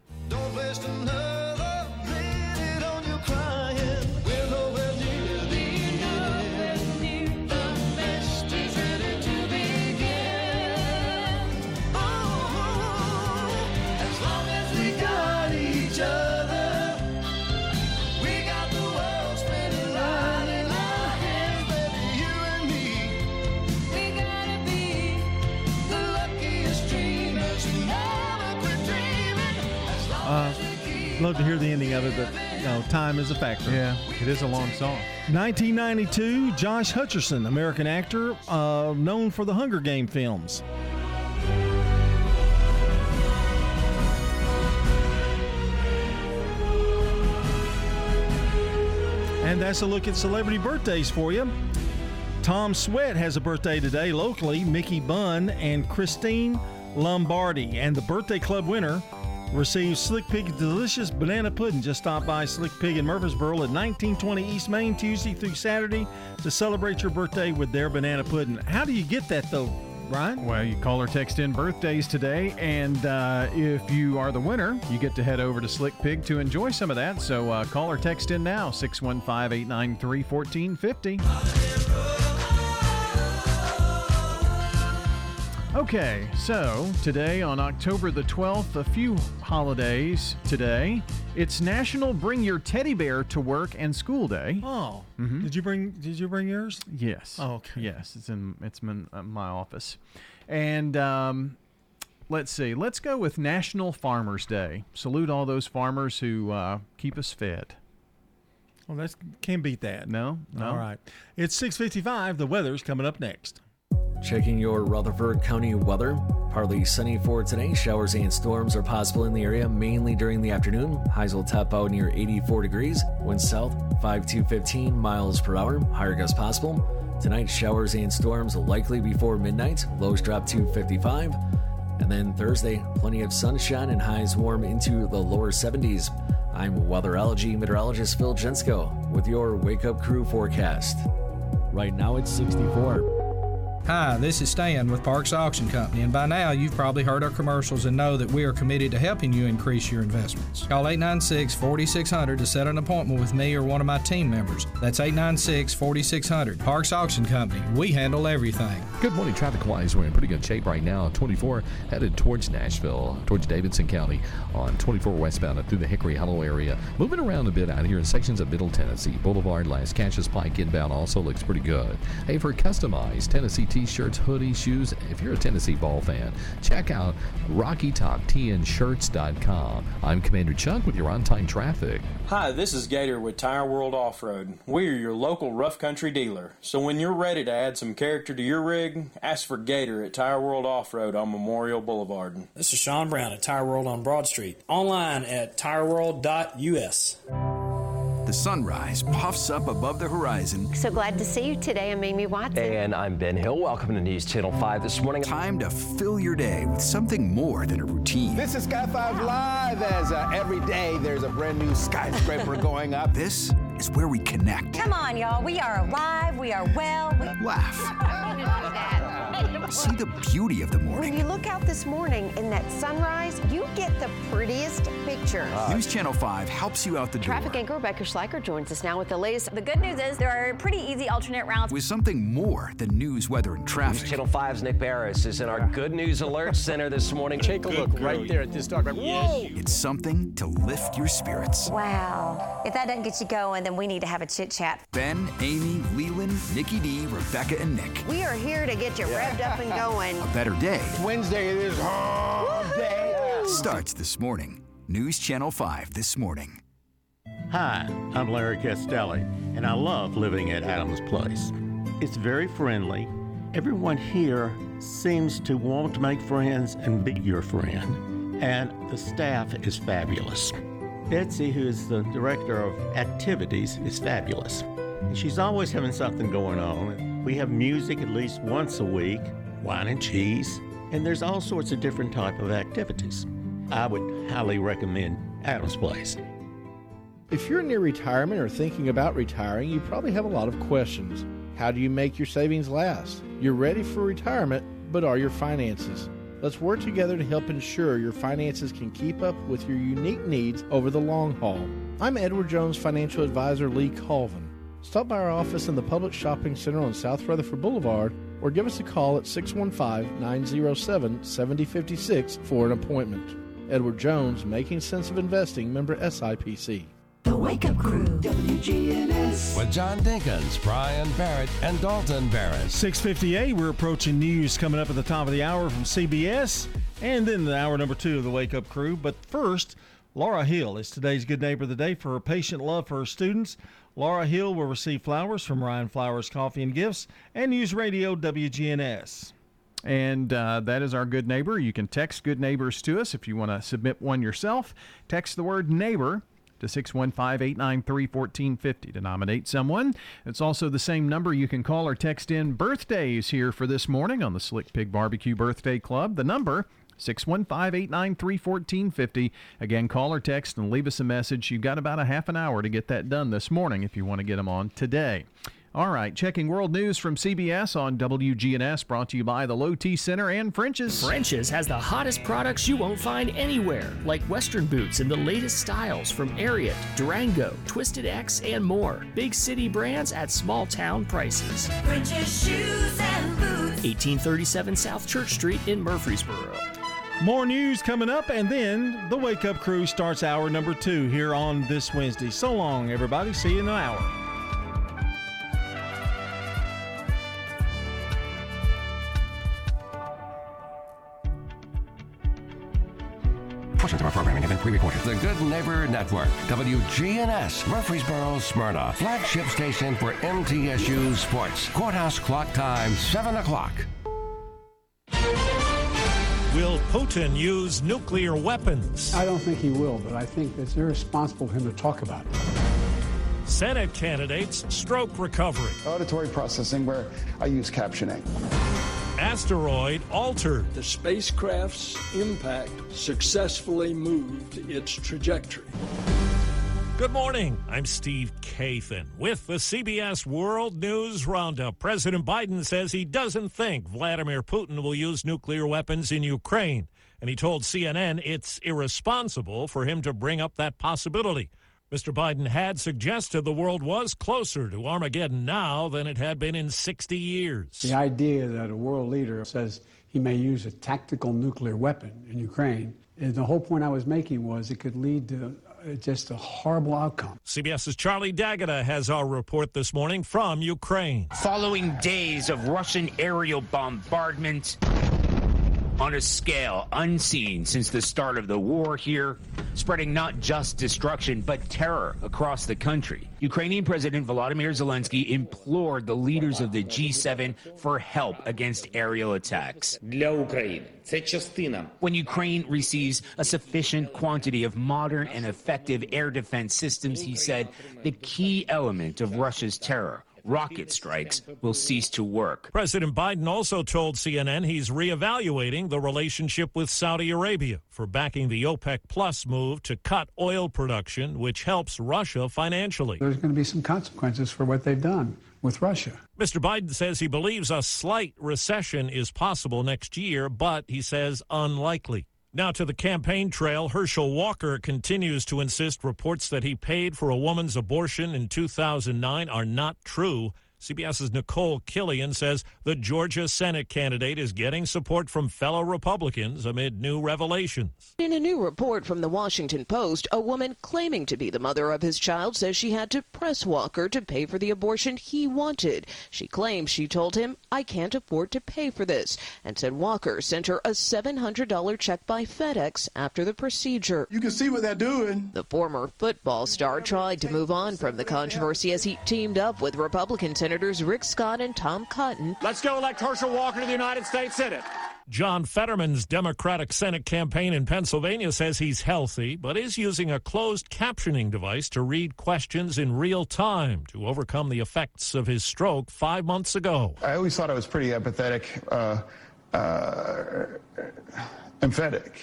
Love to hear the ending of it, but you know, time is a factor. Yeah, it is a long song. 1992, Josh Hutcherson, American actor, uh, known for the Hunger Game films. And that's a look at celebrity birthdays for you. Tom Sweat has a birthday today locally, Mickey Bunn and Christine Lombardi. And the birthday club winner receives Slick Pig's delicious banana pudding. Just stop by Slick Pig in Murfreesboro at 1920 East Main Tuesday through Saturday to celebrate your birthday with their banana pudding. How do you get that though, Ryan? Well, you call or text in birthdays today, and uh, if you are the winner, you get to head over to Slick Pig to enjoy some of that. So uh, call or text in now, 615 893 1450. Okay, so today on October the 12th, a few holidays today. It's National Bring Your Teddy Bear to Work and School Day. Oh, Mhm. did you bring? Did you bring yours? Yes. Oh, okay. Yes, it's in it's in uh, my office, and um, let's see. Let's go with National Farmers Day. Salute all those farmers who uh, keep us fed. Well, that can't beat that. No, no. All right. It's 6:55. The weather's coming up next. Checking your Rutherford County weather. Partly sunny for today. Showers and storms are possible in the area, mainly during the afternoon. Highs will top out near 84 degrees. Wind south 5 to 15 miles per hour. Higher gusts possible. Tonight, showers and storms likely before midnight. Lows drop to 55. And then Thursday, plenty of sunshine and highs warm into the lower 70s. I'm weatherology meteorologist Phil Jensko with your Wake Up Crew forecast. Right now, it's 64. Hi, this is Stan with Parks Auction Company, and by now you've probably heard our commercials and know that we are committed to helping you increase your investments. Call 896 4600 to set an appointment with me or one of my team members. That's 896 4600. Parks Auction Company, we handle everything. Good morning. Traffic wise, we're in pretty good shape right now. 24 headed towards Nashville, towards Davidson County on 24 westbound through the Hickory Hollow area. Moving around a bit out here in sections of Middle Tennessee. Boulevard, Lascassas Pike inbound also looks pretty good. Hey, for customized Tennessee t-shirts, hoodies, shoes. If you're a Tennessee ball fan, check out RockyTopTNShirts.com. I'm Commander Chuck with your on-time traffic. Hi, this is Gator with Tire World Off Road. We are your local rough country dealer. So when you're ready to add some character to your rig, ask for Gator at Tire World Off Road on Memorial Boulevard. This is Sean Brown at Tire World on Broad Street. Online at tireworld.us. The sunrise puffs up above the horizon. So glad to see you today. I'm Amy Watson. And I'm Ben Hill. Welcome to News Channel 5 this morning. Time to fill your day with something more than a routine. This is Sky 5 Live as uh, every day there's a brand new skyscraper <laughs> going up. This is where we connect. Come on, y'all. We are alive. We are well. We... Laugh. <laughs> See the beauty of the morning. When you look out this morning in that sunrise, you get the prettiest pictures. Uh, news Channel 5 helps you out the door Traffic anchor Rebecca Schleicher joins us now with the latest. The good news is there are pretty easy alternate routes. with something more than news, weather, and News traffic. Channel 5's Nick Beres is in our Good News Alert Center this morning. Take a look right there at this dog. Whoa! It's something to lift your spirits. Wow. If that doesn't get you going, then we need to have a chit chat. Ben, Amy, Lelan, Nikki D, Rebecca, and Nick. We are here to get you revved up and going. A better day Wednesday it is hump day. starts this morning. News Channel 5 this morning. Hi, I'm Larry Castelli, and I love living at Adams Place. It's very friendly. Everyone here seems to want to make friends and be your friend, and the staff is fabulous. Betsy, who is the director of activities, is fabulous. And she's always having something going on. We have music at least once a week, wine and cheese, and there's all sorts of different type of activities. I would highly recommend Adams Place. If you're near retirement or thinking about retiring, you probably have a lot of questions. How do you make your savings last? You're ready for retirement, but are your finances? Let's work together to help ensure your finances can keep up with your unique needs over the long haul. I'm Edward Jones financial advisor Lee Colvin. Stop by our office in the Public Shopping Center on South Rutherford Boulevard or give us a call at 615 907 7056 for an appointment. Edward Jones, Making Sense of Investing, member SIPC. The Wake Up Crew, WGNS. With John Dinkins, Brian Barrett, and Dalton Barrett. 658, we're approaching news coming up at the top of the hour from CBS, and then the hour number two of the Wake Up Crew. But first, Laura Hill is today's Good Neighbor of the Day for her patient love for her students. Laura Hill will receive flowers from Ryan Flowers Coffee and Gifts and News Radio WGNS. And uh, that is our good neighbor. You can text good neighbors to us if you want to submit one yourself. Text the word neighbor to 615 893 1450 to nominate someone. It's also the same number you can call or text in birthdays here for this morning on the Slick Pig Barbecue Birthday Club. The number 615 893 1450. Again, call or text and leave us a message. You've got about a half an hour to get that done this morning if you want to get them on today. All right, checking world news from CBS on WGNS, brought to you by the Low T Center and French's. French's has the hottest products you won't find anywhere, like Western boots in the latest styles from Ariat, Durango, Twisted X, and more. Big city brands at small town prices. French's shoes and boots. 1837 South Church Street in Murfreesboro. More news coming up, and then the Wake Up Crew starts hour number two here on this Wednesday. So long, everybody. See you in an hour. Portions of our programming have been pre-recorded. The Good Neighbor Network, WGNS, Murfreesboro, Smyrna, flagship station for MTSU Sports. Courthouse clock time, 7 o'clock. Will Putin use nuclear weapons? I don't think he will, but I think it's irresponsible for him to talk about it. Senate candidates stroke recovery. Auditory processing where I use captioning. Asteroid altered. The spacecraft's impact successfully moved its trajectory. Good morning. I'm Steve Kathan with the CBS World News Roundup. President Biden says he doesn't think Vladimir Putin will use nuclear weapons in Ukraine. And he told CNN it's irresponsible for him to bring up that possibility. Mr. Biden had suggested the world was closer to Armageddon now than it had been in 60 years. The idea that a world leader says he may use a tactical nuclear weapon in Ukraine, and the whole point I was making was it could lead to just a horrible outcome. CBS's Charlie D'Agata has our report this morning from Ukraine. Following days of Russian aerial bombardment, on a scale unseen since the start of the war here, spreading not just destruction but terror across the country. Ukrainian President Volodymyr Zelensky implored the leaders of the G7 for help against aerial attacks. When Ukraine receives a sufficient quantity of modern and effective air defense systems, he said, the key element of Russia's terror rocket strikes will cease to work. President Biden also told CNN he's reevaluating the relationship with Saudi Arabia for backing the OPEC Plus move to cut oil production, which helps Russia financially. There's going to be some consequences for what they've done with Russia. Mr. Biden says he believes a slight recession is possible next year, but he says unlikely. Now to the campaign trail, Herschel Walker continues to insist reports that he paid for a woman's abortion in 2009 are not true. CBS's Nicole Killion says the Georgia Senate candidate is getting support from fellow Republicans amid new revelations. In a new report from the Washington Post, a woman claiming to be the mother of his child says she had to press Walker to pay for the abortion he wanted. She claims she told him, I can't afford to pay for this, and said Walker sent her a $700 check by FedEx after the procedure. You can see what they're doing. The former football star tried to move on from the controversy as he teamed up with Republican Senators Rick Scott and Tom Cotton. Let's go elect Herschel Walker to the United States Senate. John Fetterman's Democratic Senate campaign in Pennsylvania says he's healthy, but is using a closed captioning device to read questions in real time to overcome the effects of his stroke five months ago. I always thought I was pretty empathetic, uh, uh, emphatic.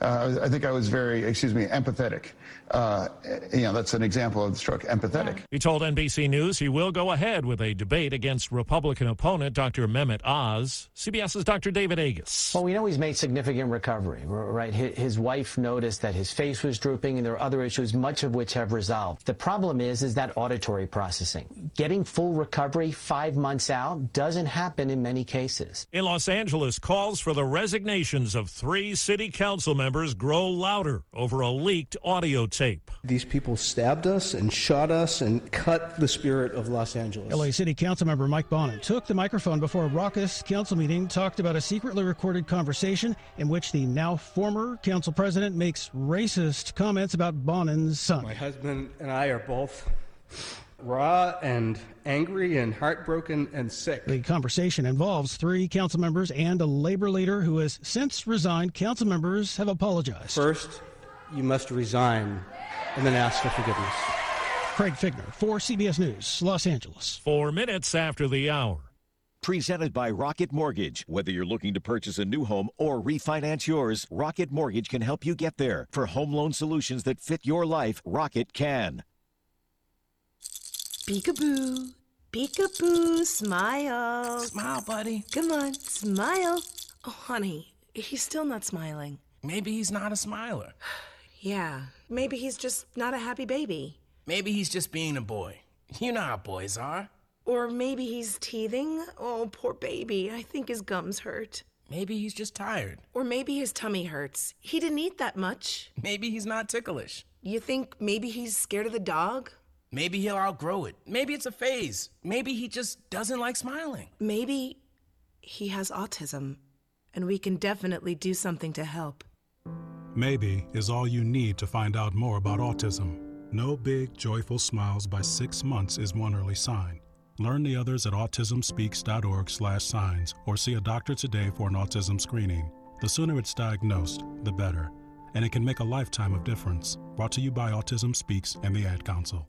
Uh, I think I was very, excuse me, empathetic. Uh, you know, that's an example of the stroke, empathetic. He told NBC News he will go ahead with a debate against Republican opponent Dr. Mehmet Oz. CBS's Dr. David Agus. Well, we know he's made significant recovery, right? His wife noticed that his face was drooping, and there are other issues, much of which have resolved. The problem is, is that auditory processing. Getting full recovery five months out doesn't happen in many cases. In Los Angeles, calls for the resignations of three city council members grow louder over a leaked audio tape. These people stabbed us and shot us and cut the spirit of Los Angeles. LA City Council member Mike Bonin took the microphone before a raucous council meeting, talked about a secretly recorded conversation in which the now former council president makes racist comments about Bonin's son. My husband and I are both raw and angry and heartbroken and sick. The conversation involves three council members and a labor leader who has since resigned. Council members have apologized. First, you must resign and then ask for forgiveness. Craig Figner for CBS News, Los Angeles. Four minutes after the hour. Presented by Rocket Mortgage. Whether you're looking to purchase a new home or refinance yours, Rocket Mortgage can help you get there. For home loan solutions that fit your life, Rocket can. Peekaboo. Peekaboo. Smile. Smile, buddy. Come on, smile. Oh, honey, he's still not smiling. Maybe he's not a smiler. <sighs> Yeah, maybe he's just not a happy baby. Maybe he's just being a boy. You know how boys are. Or maybe he's teething. Oh, poor baby. I think his gums hurt. Maybe he's just tired. Or maybe his tummy hurts. He didn't eat that much. Maybe he's not ticklish. You think maybe he's scared of the dog? Maybe he'll outgrow it. Maybe it's a phase. Maybe he just doesn't like smiling. Maybe he has autism, and we can definitely do something to help. Maybe is all you need to find out more about autism. No big, joyful smiles by six months is one early sign. Learn the others at autismspeaks.org/signs or see a doctor today for an autism screening. The sooner it's diagnosed, the better, and it can make a lifetime of difference. Brought to you by Autism Speaks and the Ad Council.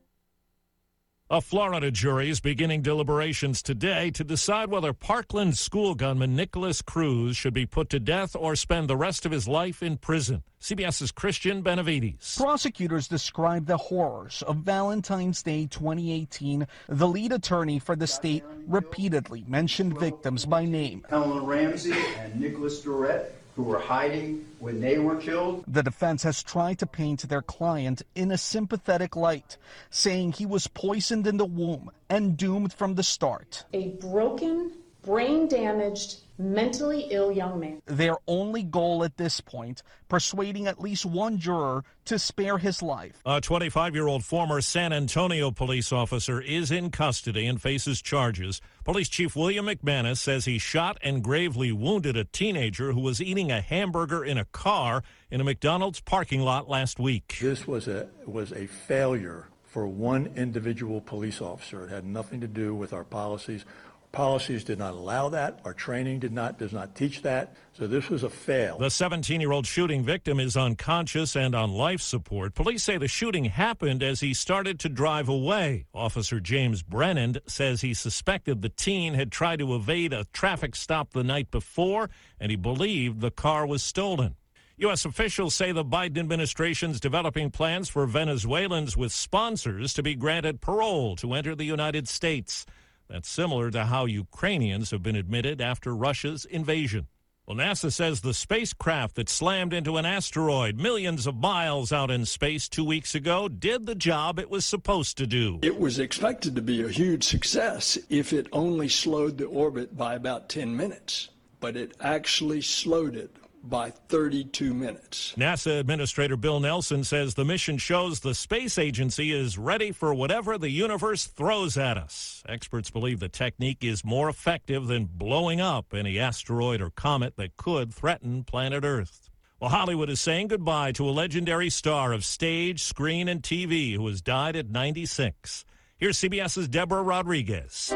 A Florida jury is beginning deliberations today to decide whether Parkland school gunman Nikolas Cruz should be put to death or spend the rest of his life in prison. CBS's Christian Benavides. Prosecutors describe the horrors of Valentine's Day 2018. The lead attorney for the state repeatedly mentioned victims by name. Helen Ramsay and Nicholas Dworet who were hiding when they were killed. The defense has tried to paint their client in a sympathetic light, saying he was poisoned in the womb and doomed from the start. A broken, brain damaged, mentally ill young man. Their only goal at this point, persuading at least one juror to spare his life. A 25 year old former San Antonio police officer is in custody and faces charges. Police Chief William McManus says he shot and gravely wounded a teenager who was eating a hamburger in a car in a McDonald's parking lot last week. This was a was a failure for one individual police officer. It had nothing to do with our policies policies did not allow that. Our training did not does not teach that. So this was a fail. The 17-year-old shooting victim is unconscious and on life support. Police say the shooting happened as he started to drive away. Officer James Brennan says he suspected the teen had tried to evade a traffic stop the night before and he believed the car was stolen. U.S. officials say the Biden administration's developing plans for Venezuelans with sponsors to be granted parole to enter the United States. That's similar to how Ukrainians have been admitted after Russia's invasion. Well, NASA says the spacecraft that slammed into an asteroid millions of miles out in space two weeks ago did the job it was supposed to do. It was expected to be a huge success if it only slowed the orbit by about 10 minutes, but it actually slowed it by 32 minutes. NASA Administrator Bill Nelson says the mission shows the space agency is ready for whatever the universe throws at us. Experts believe the technique is more effective than blowing up any asteroid or comet that could threaten planet Earth. Well, Hollywood is saying goodbye to a legendary star of stage, screen, and TV who has died at 96. Here's CBS's Deborah Rodriguez.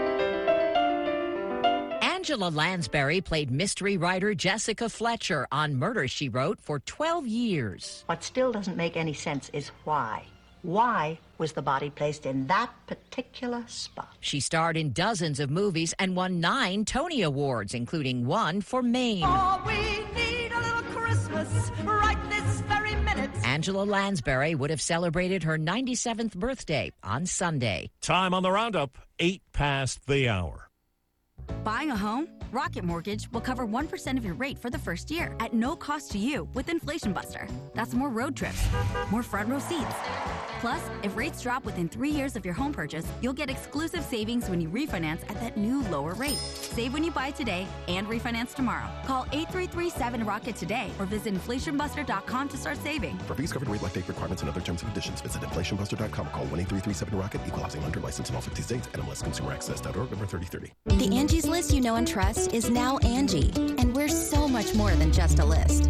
Angela Lansbury played mystery writer Jessica Fletcher on Murder, She Wrote for 12 years. What still doesn't make any sense is why. Why was the body placed in that particular spot? She starred in dozens of movies and won nine Tony Awards, including one for Mame. Oh, we need a little Christmas right this very minute. Angela Lansbury would have celebrated her 97th birthday on Sunday. Time on the roundup, eight past the hour. Buying a home? Rocket Mortgage will cover 1% of your rate for the first year at no cost to you with Inflation Buster. That's more road trips, more front row seats. Plus, if rates drop within three years of your home purchase, you'll get exclusive savings when you refinance at that new lower rate. Save when you buy today and refinance tomorrow. Call 8337-ROCKET today or visit inflationbuster.com to start saving. For fees covered rate like date requirements and other terms and conditions, visit inflationbuster.com or call 1-8337-ROCKET, equal housing lender license in all 50 states, NMLSconsumeraccess.org, number 3030. The Angie's List you know and trust is now Angie, and we're so much more than just a list.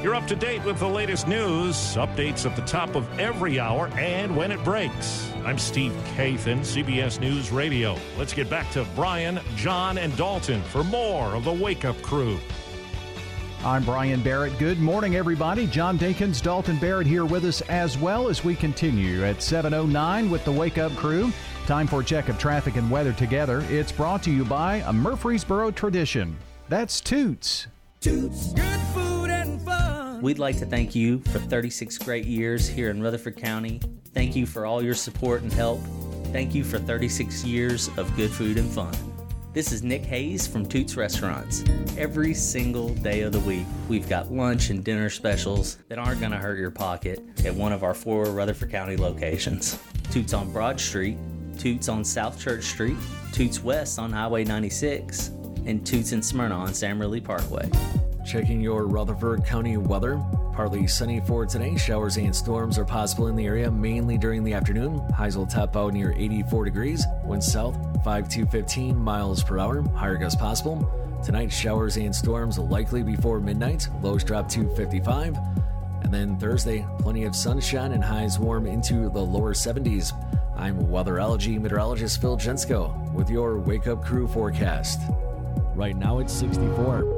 You're up to date with the latest news, updates at the top of every hour, and when it breaks. I'm Steve Kathan, CBS News Radio. Let's get back to Brian, John, and Dalton for more of the Wake Up Crew. I'm Brian Barrett. Good morning, everybody. John Dinkins, Dalton Barrett here with us as well as we continue at 7.09 with the Wake Up Crew. Time for a check of traffic and weather together. It's brought to you by a Murfreesboro tradition. That's Toots. Toots. Good food and fun. We'd like to thank you for 36 great years here in Rutherford County. Thank you for all your support and help. Thank you for 36 years of good food and fun. This is Nick Hayes from Toots Restaurants. Every single day of the week, we've got lunch and dinner specials that aren't going to hurt your pocket at one of our four Rutherford County locations Toots on Broad Street, Toots on South Church Street, Toots West on Highway 96, and Toots and Smyrna on Sam Ridley Parkway. Checking your Rutherford County weather. Partly sunny for today. Showers and storms are possible in the area mainly during the afternoon. Highs will top out near 84 degrees. Wind south 5 to 15 miles per hour. Higher gusts possible. Tonight, showers and storms likely before midnight. Lows drop to 55. And then Thursday, plenty of sunshine and highs warm into the lower 70s. I'm weather weatherology meteorologist Phil Jensko with your Wake Up Crew forecast. Right now it's 64.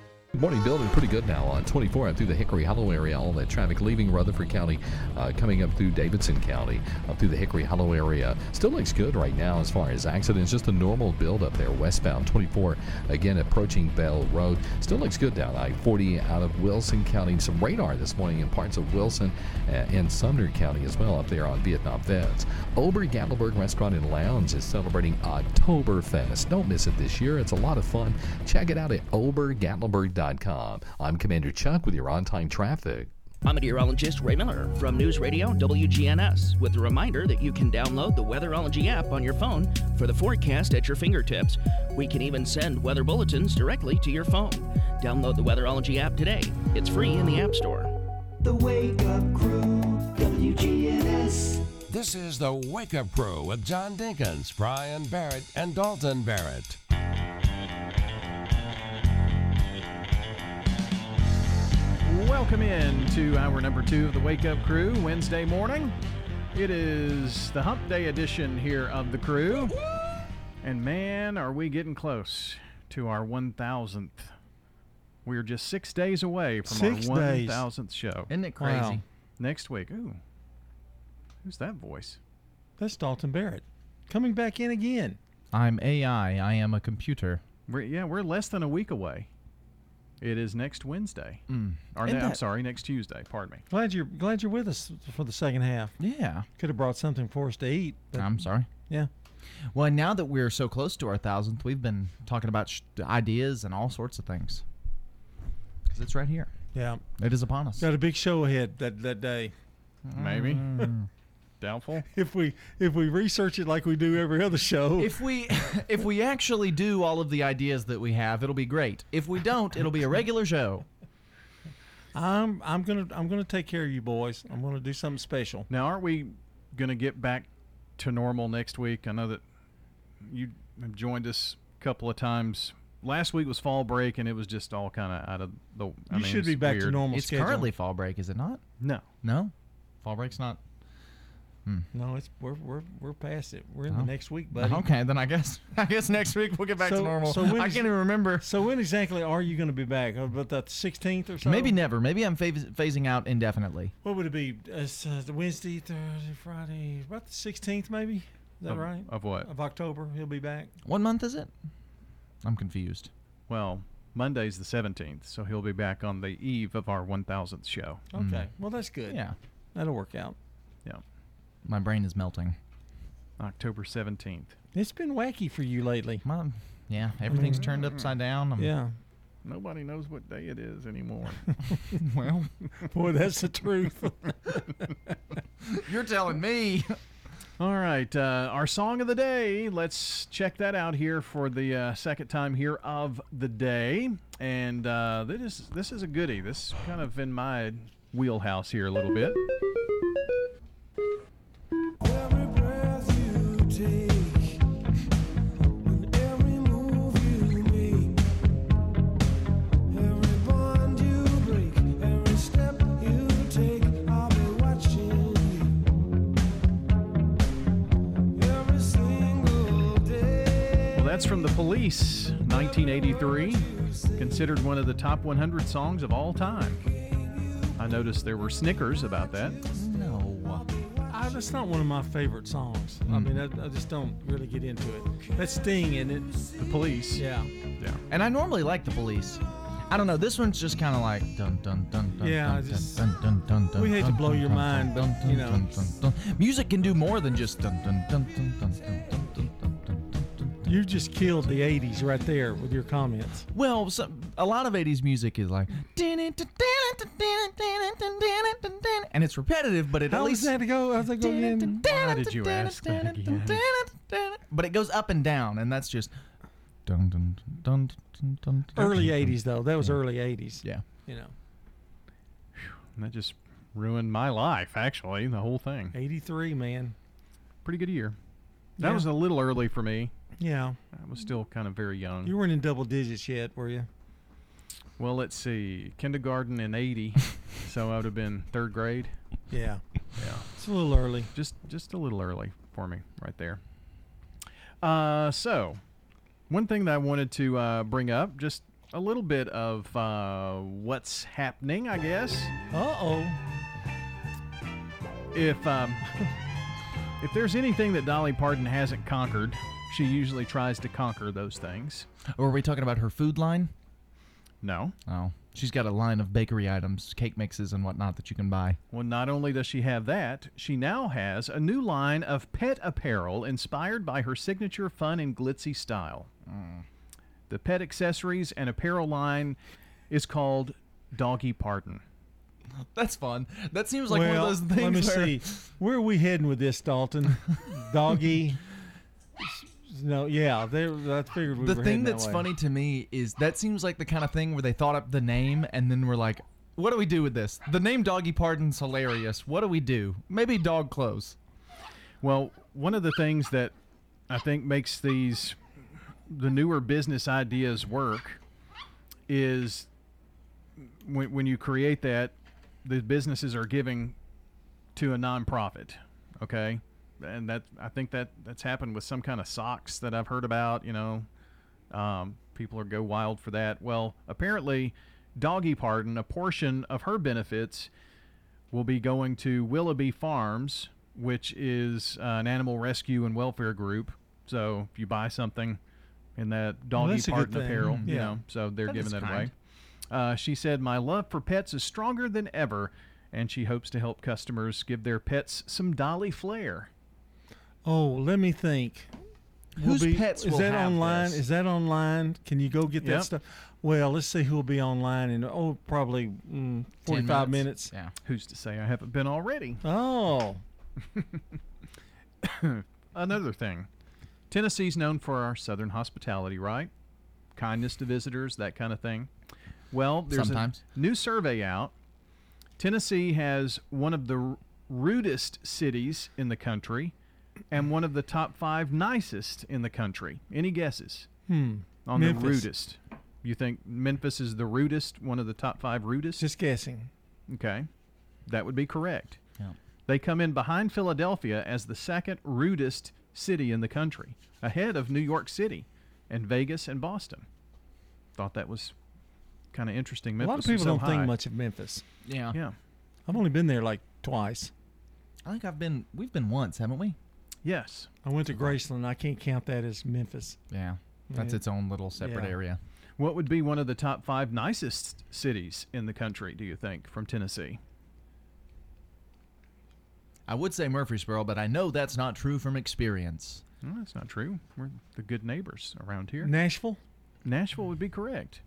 Morning building pretty good now on 24 and through the Hickory Hollow area. All that traffic leaving Rutherford County, uh, coming up through Davidson County, up through the Hickory Hollow area. Still looks good right now as far as accidents. Just a normal build up there westbound 24. Again approaching Bell Road. Still looks good down I-40 out of Wilson County. Some radar this morning in parts of Wilson uh, and Sumner County as well up there on Vietnam Vets. Ober Gatlinburg Restaurant and Lounge is celebrating Oktoberfest. Don't miss it this year. It's a lot of fun. Check it out at obergatlinburg.com. I'm Commander Chuck with your on time traffic. I'm meteorologist Ray Miller from News Radio WGNS with a reminder that you can download the Weatherology app on your phone for the forecast at your fingertips. We can even send weather bulletins directly to your phone. Download the Weatherology app today. It's free in the App Store. The Wake Up Crew, WGNS. This is the Wake Up Crew with John Dinkins, Brian Barrett, and Dalton Barrett. Welcome in to hour number two of the Wake Up Crew Wednesday morning. It is the Hump Day edition here of the crew. And man, are we getting close to our 1000th. We're just six days away from Six our 1000th show. Isn't it crazy? Wow. Next week. Ooh. Who's that voice? That's Dalton Barrett coming back in again. I'm AI. I am a computer. We're, yeah, we're less than a week away. It is next Wednesday. Mm. Or And no, I'm that- sorry, next Tuesday. Pardon me. Glad you're glad you're with us for the second half. Yeah. Could have brought something for us to eat. but- I'm sorry. Yeah. Well, and now that we're so close to our thousandth, we've been talking about sh- ideas and all sorts of things. Because it's right here. Yeah. It is upon us. Got a big show ahead that that day. Maybe. <laughs> Doubtful. <laughs> If we if we research it like we do every other show. If we <laughs> if we actually do all of the ideas that we have, it'll be great. If we don't, it'll be a regular show. I'm I'm gonna I'm gonna take care of you boys. I'm gonna do something special. Now, aren't we going to get back to normal next week? I know that you have joined us a couple of times. Last week was fall break, and it was just all kind of out of the. I You mean, should be back to normal It's schedule. currently fall break, is it not? No. No, fall break's not. Hmm. No, it's we're we're we're past it. We're in the Oh. next week, buddy. Okay, then I guess <laughs> I guess next week we'll get back to normal. so when I is- Uh, can't even remember. So when exactly are you going to be back? About the 16th or so? Maybe never. Maybe I'm phas- phasing out indefinitely. What would it be? Uh, uh, the Wednesday, Thursday, Friday, about the 16th, maybe. Is that Of- right? of what? Of October, he'll be back. One month is it? I'm confused. Well, Monday's the 17th, so he'll be back on the eve of our 1000th show. Okay, well that's good. Mm. Yeah. that'll work out. Yeah. My brain is melting. October 17th. It's been wacky for you lately. Mom, yeah, everything's turned upside down. I'm- Yeah. Nobody knows what day it is anymore. <laughs> well, <laughs> boy, that's the truth. <laughs> You're telling me. All right, uh, our song of the day. Let's check that out here for the uh, second time here of the day, and uh, this is this is a goodie. This is kind of in my wheelhouse here a little bit. Well, that's from the Police, 1983, considered one of the top 100 songs of all time. I noticed there were snickers about that that's not one of my favorite songs. Mm. I mean, I, I, just don't really get into it. That's Sting, and it? The Police. Yeah. Yeah. And I normally like the Police. I don't know. This one's just kind of like dun dun dun dun. Yeah, dun, just, dun, dun, dun, dun, we hate dun, to blow dun, your dun, mind, dun, but you know, music can do more than just dun dun dun dun dun dun. dun. You just killed the 80s right there with your comments. Well, so, a lot of '80s music is like, and it's repetitive, but it How at does least that go? How's that go again? Why did you ask that again? but it goes up and down, and that's just dun dun dun dun dun. dun Early dun, 80s, though. That was Yeah. early 80s. Yeah. You know, And that just ruined my life, actually, the whole thing. 83, man. Pretty good year. That Yeah. was a little early for me. Yeah. I was still kind of very young. You weren't in double digits yet, were you? Well, let's see. Kindergarten in 80, <laughs> so I would have been third grade. Yeah. Yeah. It's a little early. Just just a little early for me right there. Uh, so, one thing that I wanted to uh, bring up, just a little bit of uh, what's happening, I guess. Uh oh. If um, <laughs> if there's anything that Dolly Parton hasn't conquered, she usually tries to conquer those things. Or are we talking about her food line? No. Oh, she's got a line of bakery items, cake mixes, and whatnot that you can buy. Well, not only does she have that, she now has a new line of pet apparel inspired by her signature fun and glitzy style. Hmm. The pet accessories and apparel line is called Doggy Parton. That's fun. That seems like well, one of those things. Let me where, see. Where are we heading with this, Dalton? <laughs> Doggy. No, yeah, they, I figured we the were thing heading that that's way. funny to me is that seems like the kind of thing where they thought up the name and then we're like, what do we do with this? The name Doggy Parton's hilarious. What do we do? Maybe dog clothes. Well, one of the things that I think makes these the newer business ideas work is when, when you create that, the businesses are giving to a nonprofit. Okay, and that I think that that's happened with some kind of socks that I've heard about. You know, um, people are go wild for that. Well, apparently, Doggy Parton, a portion of her benefits will be going to Willoughby Farms, which is uh, an animal rescue and welfare group. So if you buy something in that Doggy that's a good Pardon thing. apparel, you know, so they're That giving that kind. away. Uh, she said, "My love for pets is stronger than ever." And she hopes to help customers give their pets some Dolly flair. Oh, let me think. Will Whose pets is will that have online? this? Is that online? Can you go get that stuff? Well, let's see who will be online in oh probably mm, forty-five minutes. Yeah. Who's to say I haven't been already? Oh, <laughs> Another thing, Tennessee's known for our southern hospitality, right? Kindness to visitors, that kind of thing. Well, there's Sometimes. a new survey out. Tennessee has one of the r- rudest cities in the country and one of the top five nicest in the country. Any guesses hmm. on the rudest? You think Memphis is the rudest, one of the top five rudest? Just guessing. Okay, that would be correct. Yeah. They come in behind Philadelphia as the second rudest city in the country, ahead of New York City and Vegas and Boston. Thought that was kind of interesting. Memphis a lot of people so don't think much of Memphis. Yeah. Yeah. I've only been there like twice. I think I've been. We've been once, haven't we? Yes. I went to Graceland. I can't count that as Memphis. Yeah. That's Yeah. its own little separate Yeah. area. What would be one of the top five nicest cities in the country, do you think, from Tennessee? I would say Murfreesboro, but I know that's not true from experience. Well, that's not true. We're the good neighbors around here. Nashville. Nashville would be correct.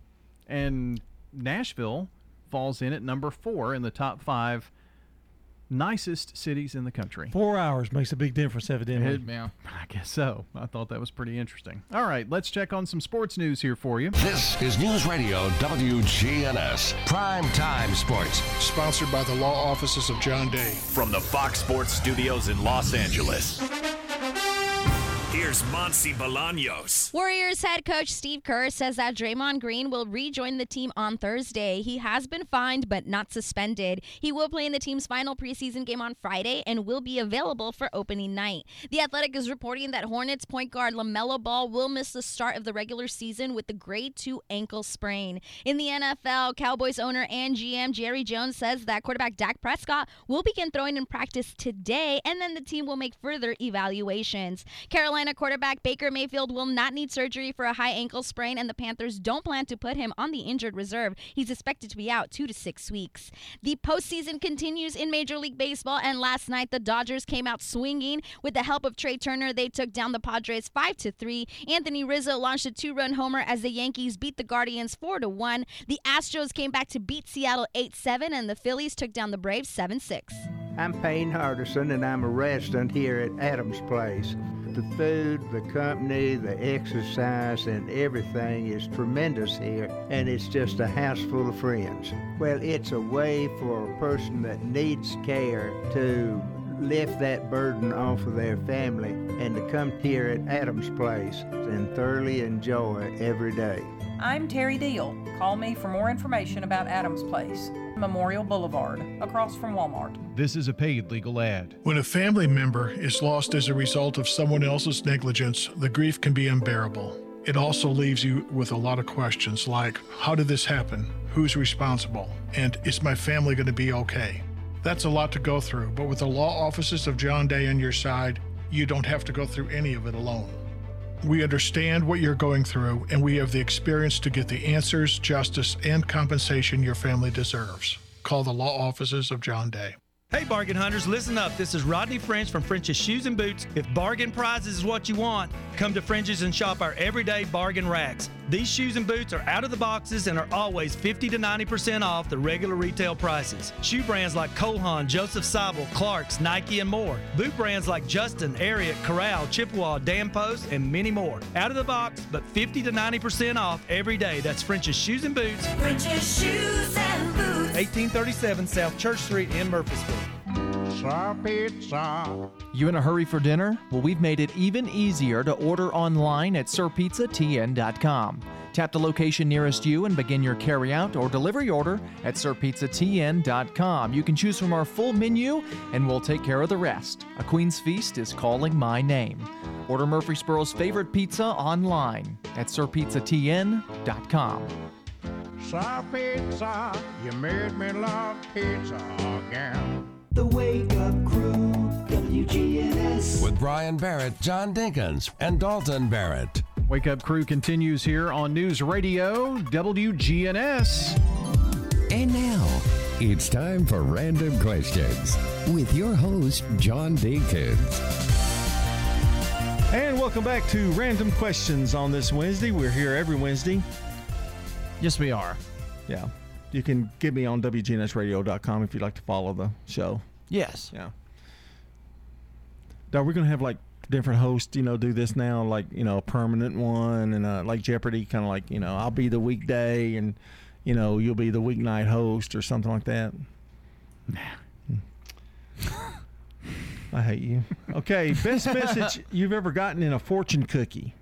And Nashville falls in at number four in the top five nicest cities in the country. Four hours makes a big difference, evidently. It- I guess so. I thought that was pretty interesting. All right, let's check on some sports news here for you. This is News Radio WGNS Prime Time Sports. Sponsored by the law offices of John Day. From the Fox Sports Studios in Los Angeles. Here's Monsi Bolaños. Warriors head coach Steve Kerr says that Draymond Green will rejoin the team on Thursday. He has been fined but not suspended. He will play in the team's final preseason game on Friday and will be available for opening night. The Athletic is reporting that Hornets point guard LaMelo Ball will miss the start of the regular season with the grade 2 ankle sprain. In the NFL, Cowboys owner and GM Jerry Jones says that quarterback Dak Prescott will begin throwing in practice today and then the team will make further evaluations. Carolina quarterback Baker Mayfield will not need surgery for a high ankle sprain, and the Panthers don't plan to put him on the injured reserve. He's expected to be out two to six weeks. The postseason continues in Major League Baseball, and last night the Dodgers came out swinging. With the help of Trea Turner, they took down the Padres five to three. Anthony Rizzo launched a two-run homer as the Yankees beat the Guardians four to one. The Astros came back to beat Seattle eight seven, and the Phillies took down the Braves seven six. I'm Payne Hardison, and I'm a resident here at Adams Place. The food, the company, the exercise, and everything is tremendous here, and it's just a house full of friends. Well, it's a way for a person that needs care to lift that burden off of their family and to come here at Adams Place and thoroughly enjoy every day. I'm Terry Deal. Call me for more information about Adams Place, Memorial Boulevard, across from Walmart. This is a paid legal ad. When a family member is lost as a result of someone else's negligence, the grief can be unbearable. It also leaves you with a lot of questions like how did this happen? Who's responsible? And is my family going to be okay? That's a lot to go through, but with the law offices of John Day on your side, you don't have to go through any of it alone. We understand what you're going through, and we have the experience to get the answers, justice, and compensation your family deserves. Call the law offices of John Day. Hey, bargain hunters, listen up. This is Rodney French from French's Shoes and Boots. If bargain prizes is what you want, come to French's and shop our everyday bargain racks. These shoes and boots are out of the boxes and are always 50 to 90% off the regular retail prices. Shoe brands like Cole Haan, Joseph Seibel, Clark's, Nike, and more. Boot brands like Justin, Ariat, Corral, Chippewa, Dan Post, and many more. Out of the box, but 50 to 90% off every day. That's French's Shoes and Boots. French's Shoes and Boots. 1837 South Church Street in Murfreesboro. Pizza. You in a hurry for dinner? Well, we've made it even easier to order online at sirpizzatn.com. Tap the location nearest you and begin your carryout or delivery order at sirpizzatn.com. You can choose from our full menu and we'll take care of the rest. A Queen's Feast is calling my name. Order Murfreesboro's favorite pizza online at sirpizzatn.com. Sir Pizza, you made me love pizza again. The Wake Up Crew, WGNS. With Brian Barrett, John Dinkins, and Dalton Barrett. Wake Up Crew continues here on News Radio WGNS. And now, it's time for Random Questions with your host, John Dinkins. And welcome back to Random Questions on this Wednesday. We're here every Wednesday. Yes, we are. Yeah. You can get me on WGNSradio.com if you'd like to follow the show. Yes. Yeah. Are we're going to have like different hosts, you know, do this now, like, you know, a permanent one and uh, like Jeopardy, kind of like, you know, I'll be the weekday and, you know, you'll be the weeknight host or something like that? <laughs> I hate you. Okay, best <laughs> message you've ever gotten in a fortune cookie.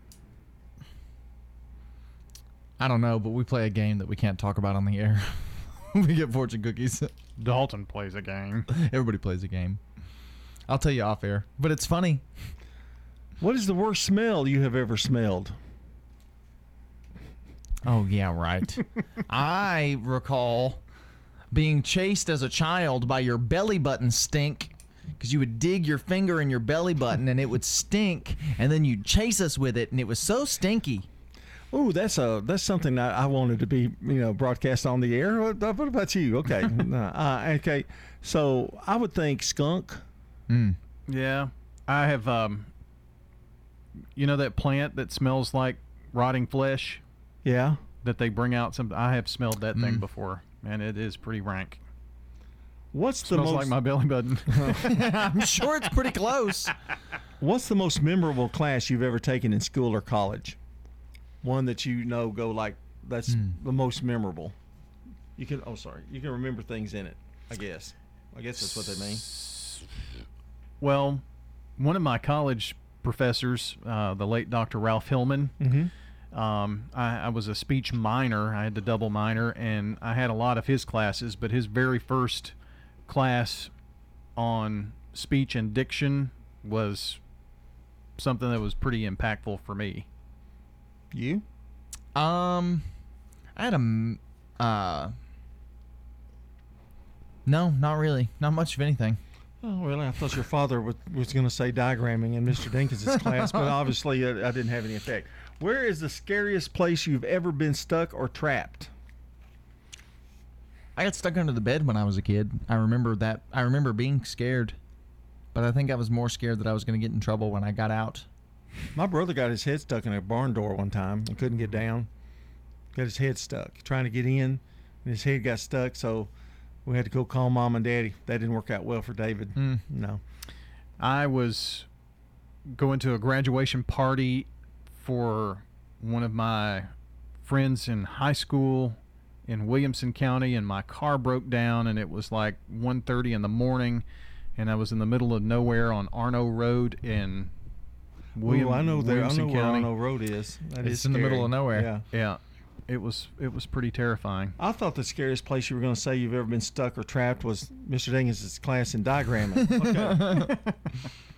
I don't know, but we play a game that we can't talk about on the air. <laughs> we get fortune cookies. Dalton plays a game. Everybody plays a game. I'll tell you off air, but it's funny. What is the worst smell you have ever smelled? Oh yeah, right. <laughs> I recall being chased as a child by your belly button stink because you would dig your finger in your belly button and it would stink, and then you'd chase us with it, and it was so stinky. Oh, that's a that's something that I wanted to be you know broadcast on the air. What, what about you? Okay, <laughs> uh, okay. So I would think skunk. Yeah, I have. Um, you know that plant that smells like rotting flesh. Yeah. That they bring out some. I have smelled that thing Mm. before, and it is pretty rank. What's the Smells most like my belly button. <laughs> <laughs> I'm sure it's pretty close. What's the most memorable class you've ever taken in school or college? One that you know go like that's Hmm. the most memorable. You can oh sorry, you can remember things in it. I guess. I guess that's what they mean. Well, one of my college professors, uh, the late Dr. Ralph Hillman, Mhm. um, I, I was a speech minor. I had to double minor, and I had a lot of his classes. But his very first class on speech and diction was something that was pretty impactful for me. You? Um, I had a. uh. No, not really. Not much of anything. Oh, really? I thought your father was, was going to say diagramming in Mr. Dinkins' class, but <laughs> obviously uh, I didn't have any effect. Where is the scariest place you've ever been stuck or trapped? I got stuck under the bed when I was a kid. I remember that. I remember being scared, but I think I was more scared that I was going to get in trouble when I got out. My brother got his head stuck in a barn door one time and couldn't get down. Got his head stuck trying to get in, and his head got stuck. So we had to go call mom and daddy. That didn't work out well for David. Mm. No. I was going to a graduation party for one of my friends in high school in Williamson County and my car broke down and it was like 1:30 in the morning and I was in the middle of nowhere on Arno Road in William, Ooh, I know there. I Williamson know where County. Arno Road is. That It's is in the middle of nowhere. Yeah. Yeah. It was it was pretty terrifying. I thought the scariest place you were going to say you've ever been stuck or trapped was Mr. Dinkins' class in diagramming. <laughs> Okay. <laughs>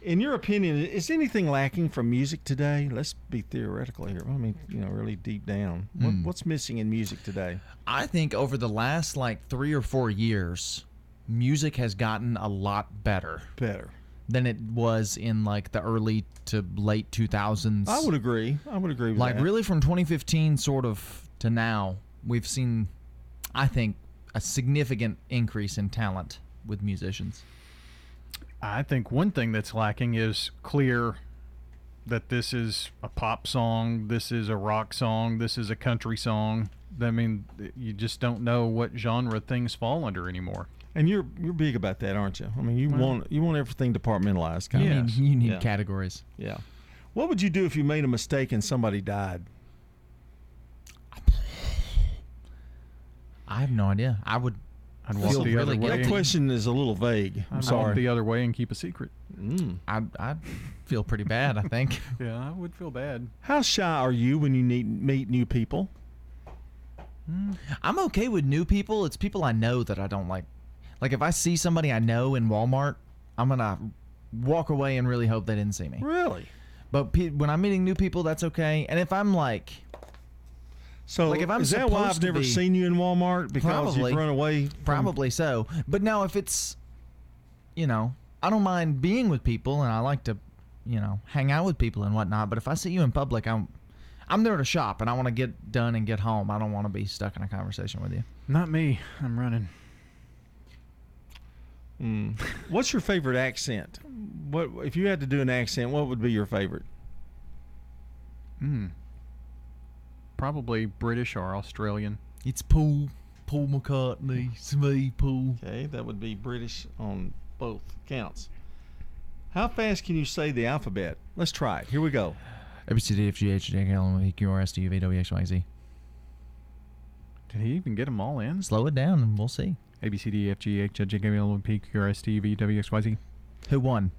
In your opinion, is anything lacking from music today? Let's be theoretical here. I mean, you know, really deep down. What, Hmm. What's missing in music today? I think over the last like three or four years, music has gotten a lot better. Better than it was in like the early to late 2000s. I would agree. I would agree with like that. really from 2015 sort of to now, we've seen, I think, a significant increase in talent with musicians. I think one thing that's lacking is clear that this is a pop song, this is a rock song, this is a country song. I mean, you just don't know what genre things fall under anymore. And you're you're big about that, aren't you? I mean, you Well- want you want everything departmentalized. Kind You of. need- you need Yeah. categories. Yeah. What would you do if you made a mistake and somebody died? I have no idea. I would. I'd feel walk the other way. That question is a little vague. I'm I'd sorry. walk the other way and keep a secret. Mm. I'd, I'd feel pretty bad. I think. <laughs> Yeah, I would feel bad. How shy are you when you need, meet new people? I'm okay with new people. It's people I know that I don't like. Like if I see somebody I know in Walmart, I'm gonna walk away and really hope they didn't see me. Really? But pe- when I'm meeting new people, that's okay. And if I'm like, So like if I'm is that why I've never be- seen you in Walmart because Probably. you've run away? From, Probably so. But now if it's, you know, I don't mind being with people and I like to, you know, hang out with people and whatnot. But if I see you in public, I'm, I'm there to shop and I want to get done and get home. I don't want to be stuck in a conversation with you. Not me. I'm running. Mm. <laughs> What's your favorite accent? What if you had to do an accent? What would be your favorite? Hmm. Probably British or Australian. It's Paul, Paul McCartney. It's me, Paul. Okay, that would be British on both counts. How fast can you say the alphabet? Let's try it. Here we go. A B C D F G H J K L M N O P Q R S T U V W X Y Z. Did he even get them all in? Slow it down and we'll see. A B C D E F G H I J K L M N O P Q R S T U V W X Y Z. Who won?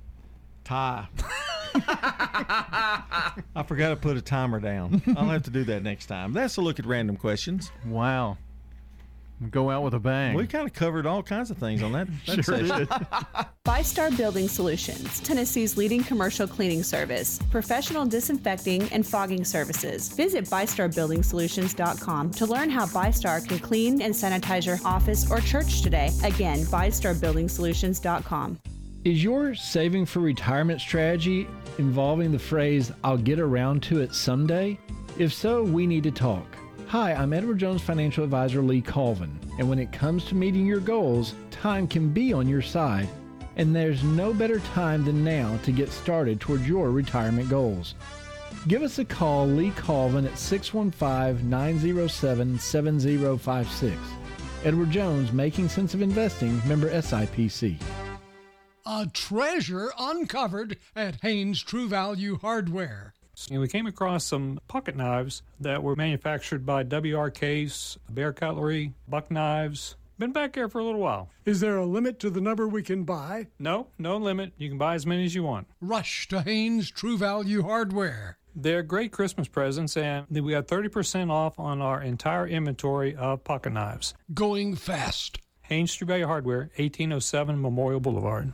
Tie. <laughs> I forgot to put a timer down. I'll have to do that next time. That's a look at random questions. Wow. Go out with a bang. We kind of covered all kinds of things on that. <laughs> that Sure session. did. Five Star Building Solutions, Tennessee's leading commercial cleaning service, professional disinfecting and fogging services. Visit BystarBuildingSolutions.com to learn how Bystar can clean and sanitize your office or church today. Again, BystarBuildingSolutions.com. Is your saving for retirement strategy involving the phrase, I'll get around to it someday? If so, we need to talk. Hi, I'm Edward Jones financial advisor Lee Colvin, and when it comes to meeting your goals, time can be on your side, and there's no better time than now to get started towards your retirement goals. Give us a call, Lee Colvin, at 615 907 7056. Edward Jones, Making Sense of Investing, member SIPC. A treasure uncovered at Haynes True Value Hardware. And we came across some pocket knives that were manufactured by WR Case, Bear Cutlery, Buck Knives. Been back there for a little while. Is there a limit to the number we can buy? No, no limit. You can buy as many as you want. Rush to Haynes True Value Hardware. They're great Christmas presents, and we got 30% off on our entire inventory of pocket knives. Going fast. Haynes True Value Hardware, 1807 Memorial Boulevard.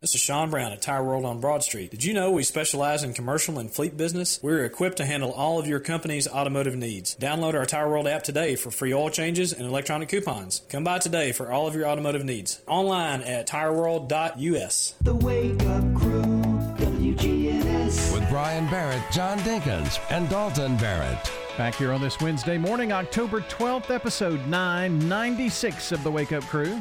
This is Sean Brown at Tire World on Broad Street. Did you know we specialize in commercial and fleet business? We're equipped to handle all of your company's automotive needs. Download our Tire World app today for free oil changes and electronic coupons. Come by today for all of your automotive needs. Online at tireworld.us. The Wake Up Crew, WGNS. With Brian Barrett, John Dinkins, and Dalton Barrett. Back here on this Wednesday morning, October 12th, episode 996 of the Wake Up Crew.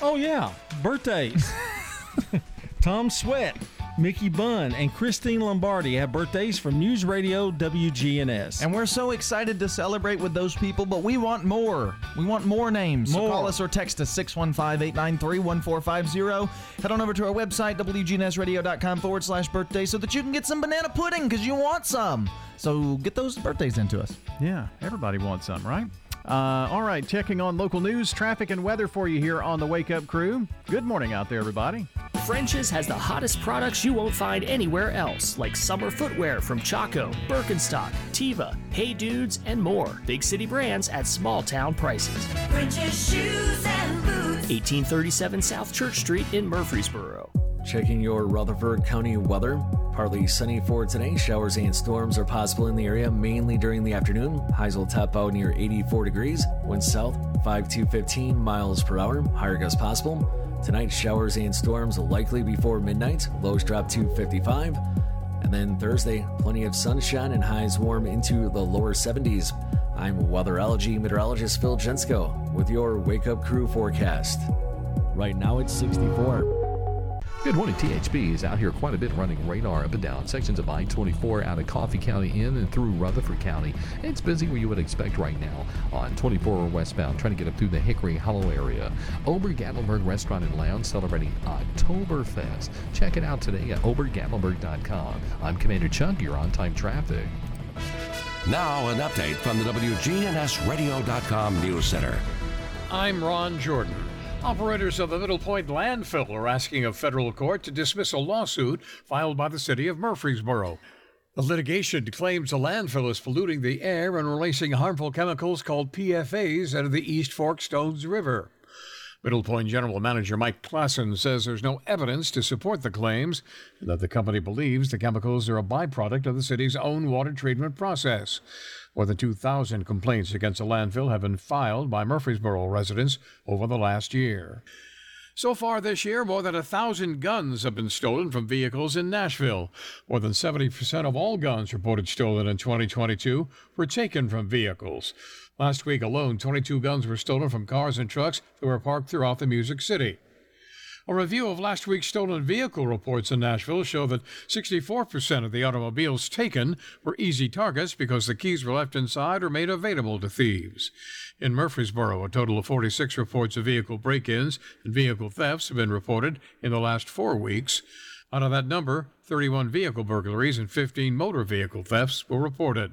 Oh yeah, birthdays. <laughs> <laughs> Tom Sweat, Mickey Bunn, and Christine Lombardi have birthdays from News Radio WGNS. And we're so excited to celebrate with those people, but we want more. We want more names. So More. call us or text us 615 893 1450. Head on over to our website, WGNSradio.com forward slash birthday, so that you can get some banana pudding because you want some. So get those birthdays into us. Yeah, everybody wants some, right? Uh, all right, checking on local news, traffic, and weather for you here on the Wake Up Crew. Good morning out there, everybody. French's has the hottest products you won't find anywhere else, like summer footwear from Chaco, Birkenstock, Teva, Hey Dudes, and more. Big city brands at small town prices. French's shoes and boots. 1837 South Church Street in Murfreesboro. Checking your Rutherford County weather. Partly sunny for today. Showers and storms are possible in the area, mainly during the afternoon. Highs will top out near 84 degrees. Wind south 5 to 15 miles per hour. Higher gusts possible. Tonight, showers and storms likely before midnight. Lows drop to 55. And then Thursday, plenty of sunshine and highs warm into the lower 70s. I'm weatherology meteorologist Phil Jensko with your Wake Up Crew forecast. Right now, it's 64. Good morning. THB is out here quite a bit running radar up and down sections of I 24 out of Coffee County in and through Rutherford County. It's busy where you would expect right now on 24 westbound, trying to get up through the Hickory Hollow area. Ober Gatlinburg Restaurant and Lounge celebrating Oktoberfest. Check it out today at obergatlinburg.com. I'm Commander Chuck. You're on time traffic. Now, an update from the WGNSradio.com News Center. I'm Ron Jordan. Operators of the Middle Point landfill are asking a federal court to dismiss a lawsuit filed by the city of Murfreesboro. The litigation claims the landfill is polluting the air and releasing harmful chemicals called PFAs of the East Fork Stones River. Middle Point General Manager Mike Klassen says there's no evidence to support the claims and that the company believes the chemicals are a byproduct of the city's own water treatment process. More than 2,000 complaints against the landfill have been filed by Murfreesboro residents over the last year. So far this year, more than a thousand guns have been stolen from vehicles in Nashville. More than 70% of all guns reported stolen in 2022 were taken from vehicles. Last week alone, 22 guns were stolen from cars and trucks that were parked throughout the Music City. A review of last week's stolen vehicle reports in Nashville show that 64% of the automobiles taken were easy targets because the keys were left inside or made available to thieves. In Murfreesboro, a total of 46 reports of vehicle break ins and vehicle thefts have been reported in the last four weeks. Out of that number, 31 vehicle burglaries and 15 motor vehicle thefts were reported.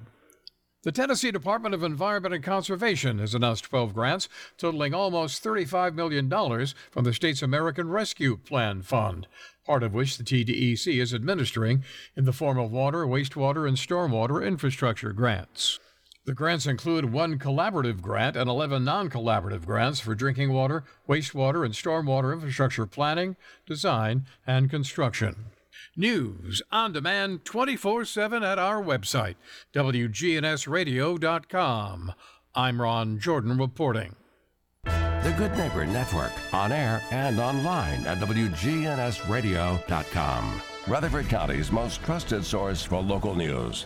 The Tennessee Department of Environment and Conservation has announced 12 grants totaling almost $35 million from the state's American Rescue Plan Fund, part of which the TDEC is administering in the form of water, wastewater, and stormwater infrastructure grants. The grants include one collaborative grant and 11 non collaborative grants for drinking water, wastewater, and stormwater infrastructure planning, design, and construction. News on demand 24 7 at our website, WGNSradio.com. I'm Ron Jordan reporting. The Good Neighbor Network, on air and online at WGNSradio.com. Rutherford County's most trusted source for local news.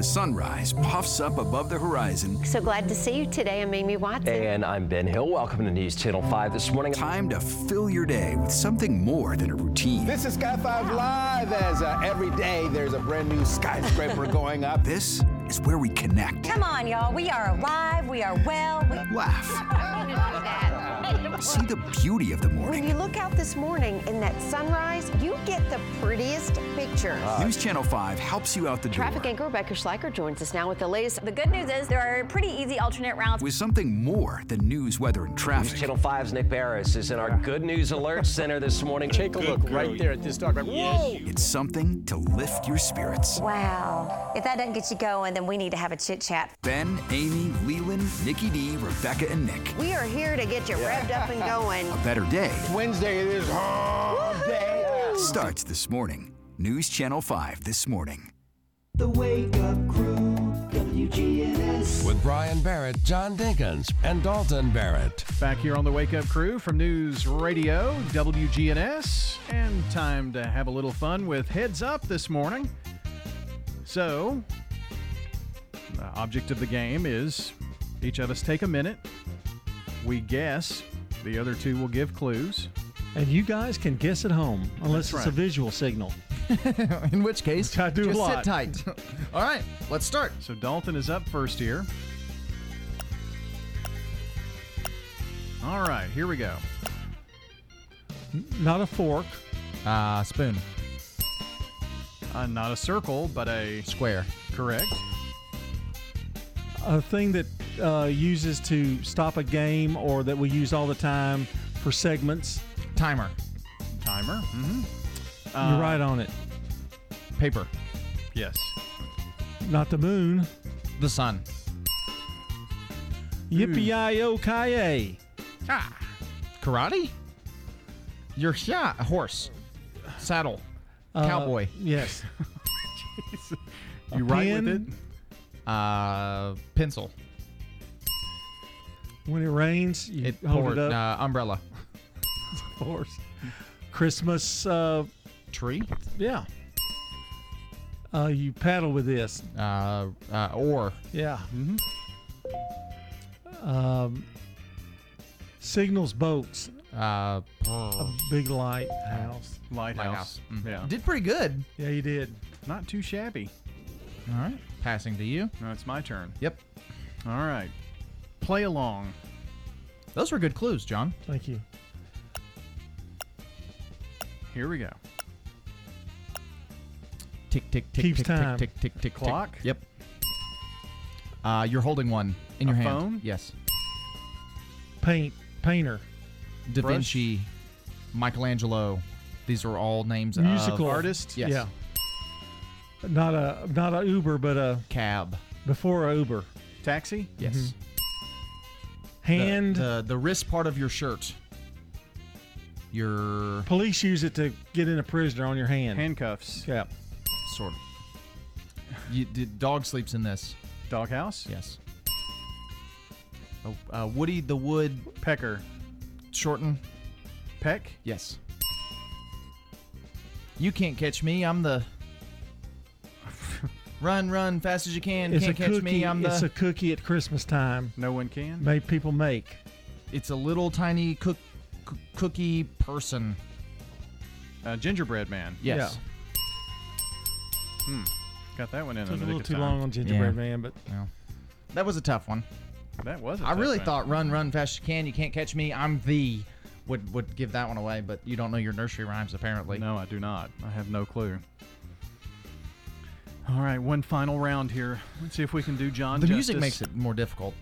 The sunrise puffs up above the horizon. So glad to see you today. I'm Amy Watson. And I'm Ben Hill. Welcome to News Channel 5 this morning. Time to fill your day with something more than a routine. This is Sky 5 Live as uh, every day there's a brand new skyscraper <laughs> going up. This is where we connect. Come on, y'all. We are alive. We are well. We... Laugh. <laughs> See the beauty of the morning. When you look out this morning in that sunrise, you get the prettiest pictures. News Channel 5 helps you out the door Traffic anchor Rebecca Schleicher joins us now with the latest. The good news is there are pretty easy alternate routes. with something more than news, weather, and traffic. News Channel 5's Nick Beres is in our Good News Alert Center this morning. Take a look right there at this dog. Whoa! It's something to lift your spirits. Wow. If that doesn't get you going, then we need to have a chit chat. Ben, Amy, Lelan, Nikki D, Rebecca, and Nick. We are here to get you revved up and going. A better day Wednesday, it is hump day. starts this morning. News Channel 5 this morning. The Wake Up Crew, WGNS. With Brian Barrett, John Dinkins, and Dalton Barrett. Back here on the Wake Up Crew from News Radio, WGNS, and time to have a little fun with Heads Up this morning. So, the object of the game is each of us take a minute. We guess, the other two will give clues. And you guys can guess at home, unless That's it's a visual signal. <laughs> In which case, I do just a lot. sit tight. <laughs> All right, let's start. So, Dalton is up first here. All right, here we go. Not a fork. Uh, spoon. Uh, not a circle, but a square. Correct. A thing that uh, uses to stop a game or that we use all the time for segments. Timer. Timer. Mm-hmm. You're right on it. Paper. Yes. Not the moon. The sun. Yippee i o ki Ah. Karate? You're yeah, a horse. Saddle. Uh, Cowboy. Yes. <laughs> You right with it? Uh, pencil. When it rains, you It hold poured, it up. Uh, umbrella. <laughs> of course. Christmas. Uh, Tree. yeah. Uh, you paddle with this. Uh, uh, oar. Yeah. Mm-hmm. Um, signals boats. Uh, A big lighthouse. Lighthouse. Lighthouse. Mhm. Yeah. Did pretty good. Yeah, you did. Not too shabby. All right. Passing to you. No, it's my turn. Yep. All right. Play along. Those were good clues, John. Thank you. Here we go. Tick tick tick Keeps tick time. tick tick tick tick. Clock? Tick. Yep. Uh, you're holding one in your A hand. phone? Yes. Paint. Painter. Da Brush? Vinci, Michelangelo. These are all names Musical of artist? Yes. Yeah. Not a not a Uber, but a Cab. before a Uber. Taxi? Yes. Mm-hmm. The- Hand. The, the wrist part of your shirt. Your Police use it to get in a prisoner on your hand. Handcuffs. Yeah. sort of. You, the dog sleeps in this. Doghouse? Yes. Oh, uh, Woody the Wood Pecker. Shorten. Peck? Yes. You can't catch me. I'm the. Run, run, fast as you can. It's can't a catch cookie. me. I'm the. It's a cookie at Christmas time. No one can? Made people make. It's a little tiny cook, coo- cookie person. Uh, gingerbread man. Yes. Hmm. Got that one in Took in a the little nick too time. long on gingerbread Yeah. man, but Well, that was a tough one. That was. a I tough really one. thought "Run, Run, Fast as You Can." You can't catch me. I'm the would would give that one away, but you don't know your nursery rhymes apparently. No, I do not. I have no clue. All right, one final round here. Let's see if we can do John. The music makes it more difficult.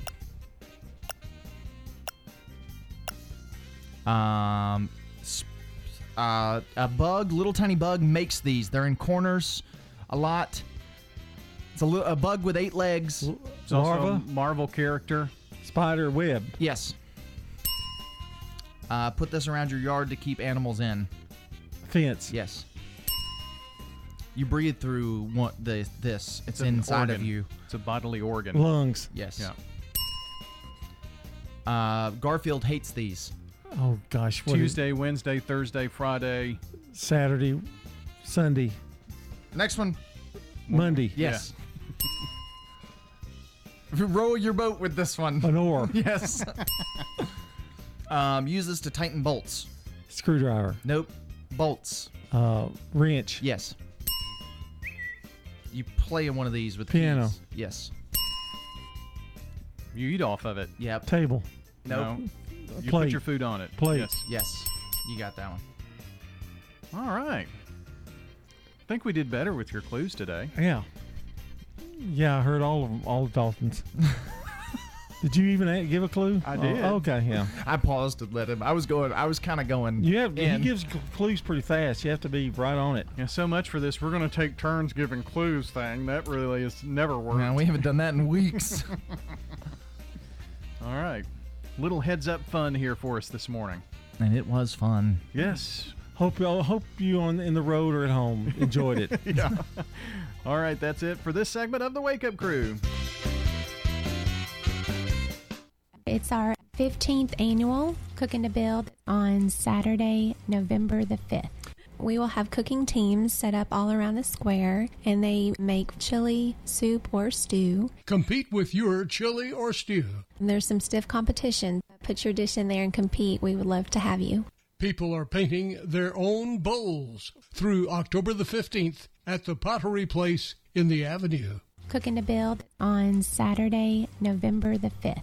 Um, uh, a bug, little tiny bug, makes these. They're in corners a lot. It's a, li- a bug with eight legs. It's also a larva, Marvel character. spider web, Yes. Uh, put this around your yard to keep animals in. fence, Yes. You breathe through one, the, this. It's, an inside of you. It's a bodily organ. lungs. Yes. Yeah. Uh, Garfield hates these. Oh gosh, what is- Tuesday, Wednesday, Thursday, Friday. Saturday, Sunday, Next one. Monday. Yes. <laughs> Row your boat with this one. An oar, <laughs> yes. <laughs> um, use this to tighten bolts. screwdriver, Nope. Bolts. uh, wrench, Yes. You play in one of these with Piano. keys. Yes. You eat off of it. Yep. table, Nope. No. You plate. put your food on it. Plate. Yes. Yes. You got that one. All right. I think we did better with your clues today. Yeah. Yeah, I heard all of them, all the Daltons. <laughs> did you even eh, give a clue? I Oh, did. okay, yeah. <laughs> I paused to let him. I was going. I was kind of going. You have in. he gives clues pretty fast. You have to be right on it. Yeah, so much for this. We're going to take turns giving clues thing. That really has never worked. Man, we haven't done that in weeks. <laughs> <laughs> All right. Little heads up fun here for us this morning. and it was fun. Yes. Hope you hope you on in the road or at home enjoyed it. yeah. All right, that's it for this segment of the Wake Up Crew. It's our 15th annual Cooking to Build on Saturday, November the 5th. We will have cooking teams set up all around the square and they make chili, soup, or stew. Compete with your chili or stew. And there's some stiff competition. Put your dish in there and compete. We would love to have you. People are painting their own bowls through October the 15th at the Pottery Place in the Avenue. Cooking to Build on Saturday, November the 5th.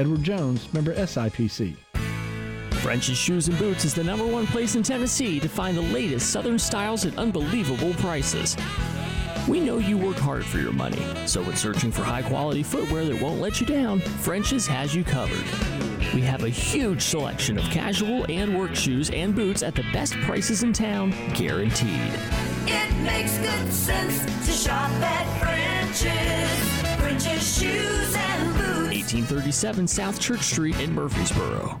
Edward Jones, member SIPC. French's Shoes and Boots is the number one place in Tennessee to find the latest Southern styles at unbelievable prices. We know you work hard for your money, so when searching for high quality footwear that won't let you down, French's has you covered. We have a huge selection of casual and work shoes and boots at the best prices in town, guaranteed. It makes good sense to shop at French's. French's Shoes and Boots. 1837 South Church Street in Murfreesboro.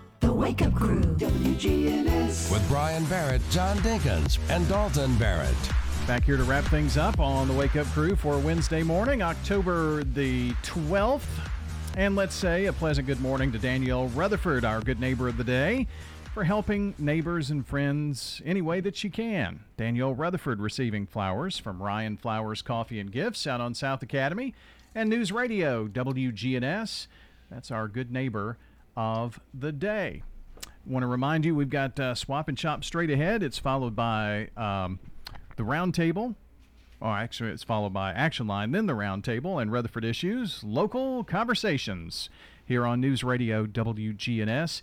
The Wake Up Crew, WGNS. With Brian Barrett, John Dinkins, and Dalton Barrett. Back here to wrap things up on the Wake Up Crew for Wednesday morning, October the 12th. And let's say a pleasant good morning to Danielle Rutherford, our good neighbor of the day, for helping neighbors and friends any way that she can. Danielle Rutherford receiving flowers from Ryan Flowers Coffee and Gifts out on South Academy and News Radio, WGNS. That's our good neighbor of the day. Want to remind you, we've got uh, Swap and Shop straight ahead. It's followed by um, the Roundtable. Oh, actually, it's followed by Action Line, then the Roundtable and Rutherford Issues, local conversations here on News Radio WGNS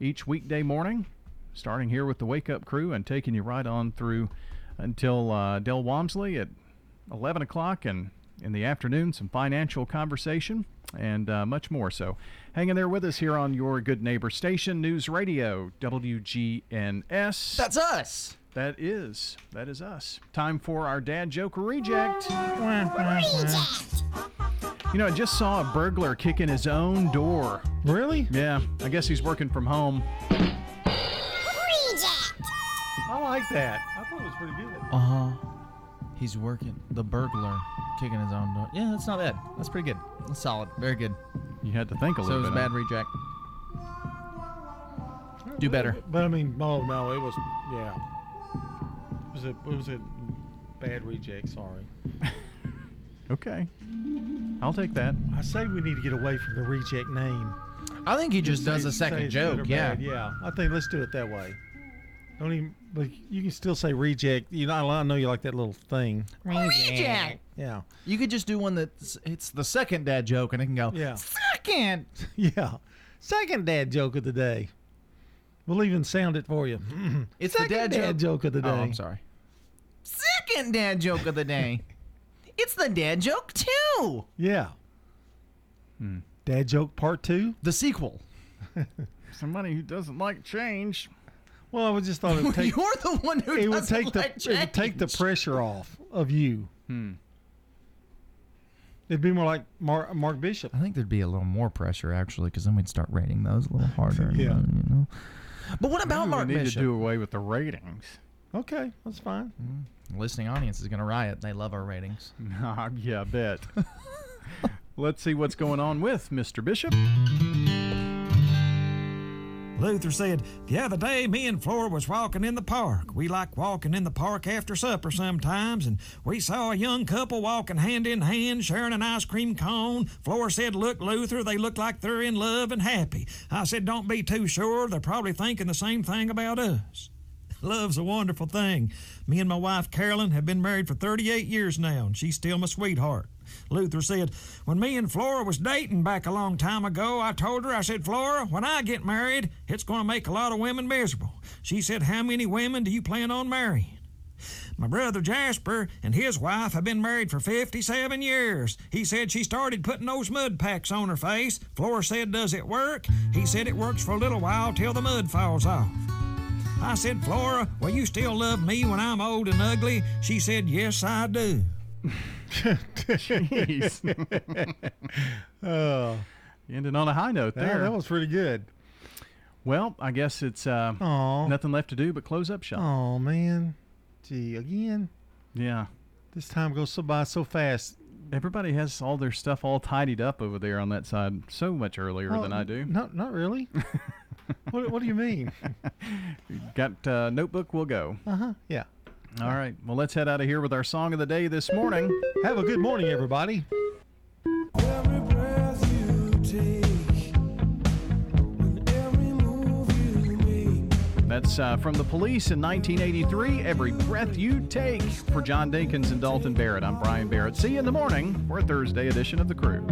each weekday morning, starting here with the Wake Up Crew and taking you right on through until uh, Del Walmsley at 11 o'clock and in the afternoon, some financial conversation and uh, much more. So hang in there with us here on your good neighbor station, News Radio, WGNS. That's us. That is. That is us. Time for our dad joke reject. You know, I just saw a burglar kicking his own door. Really? Yeah. I guess he's working from home. I like that. I thought it was pretty good. Uh huh. He's working. The burglar kicking his own door. Yeah, that's not bad. That's pretty good. That's solid. Very good. You had to think a little bit. So little it was a bit. bad reject. Do better. But I mean, oh no, it was yeah. It was a it was a bad reject. Sorry. <laughs> Okay. I'll take that. I say we need to get away from the reject name. I think he just does a say second it's good or joke. Yeah. bad, yeah. I think let's do it that way. Don't even. Like, you can still say reject. You know, I know you like that little thing. Reject. Yeah. You could just do one that's it's the second dad joke, and it can go. Yeah. Second. <laughs> Yeah. Second dad joke of the day. We'll even sound it for you. <laughs> It's Second the dad, dad joke of the day. Oh, I'm sorry. Second dad joke of the day. <laughs> it's the dad joke too. Yeah. Hmm. Dad joke part two. The sequel. Somebody who doesn't like change. Well, I was just thought it would <laughs> take. You're the one who it would take the like it would take the pressure off of you. Hmm. It'd be more like Mark, Mark Bishop. I think there'd be a little more pressure actually, because then we'd start rating those a little harder. <laughs> Yeah. You know. But what about Maybe Mark we need Bishop? to do away with the ratings. Okay, that's fine. The listening audience is going to riot. They love our ratings. <laughs> Nah, yeah, I bet. Let's see what's going on with Mr. Bishop. Luther said, The other day, me and Flora was walking in the park. We like walking in the park after supper sometimes, and we saw a young couple walking hand in hand, sharing an ice cream cone. Flora said, Look, Luther, they look like they're in love and happy. I said, Don't be too sure. They're probably thinking the same thing about us. <laughs> Love's a wonderful thing. Me and my wife Carolyn have been married for 38 years now, and she's still my sweetheart. Luther said, When me and Flora was dating back a long time ago, I told her, I said, Flora, when I get married, it's going to make a lot of women miserable. She said, How many women do you plan on marrying? My brother Jasper and his wife have been married for 57 years. He said she started putting those mud packs on her face. Flora said, Does it work? He said it works for a little while till the mud falls off. I said, Flora, will you still love me when I'm old and ugly? She said, Yes, I do. Jeez. <laughs> oh, you ended on a high note Yeah, there. that was pretty good. Well, I guess it's uh, nothing left to do but close up shop. Oh man, gee, again. Yeah. This time goes so by so fast. Everybody has all their stuff all tidied up over there on that side so much earlier Oh, than I do. Not, not really. <laughs> what, what do you mean? <laughs> Got uh, notebook, we'll go. Uh huh. Yeah. All right. Well, let's head out of here with our song of the day this morning. Have a good morning, everybody. That's uh, from the police in 1983. Every breath you take. For John Dinkins and Dalton Barrett, I'm Brian Barrett. See you in the morning for a Thursday edition of The Crew.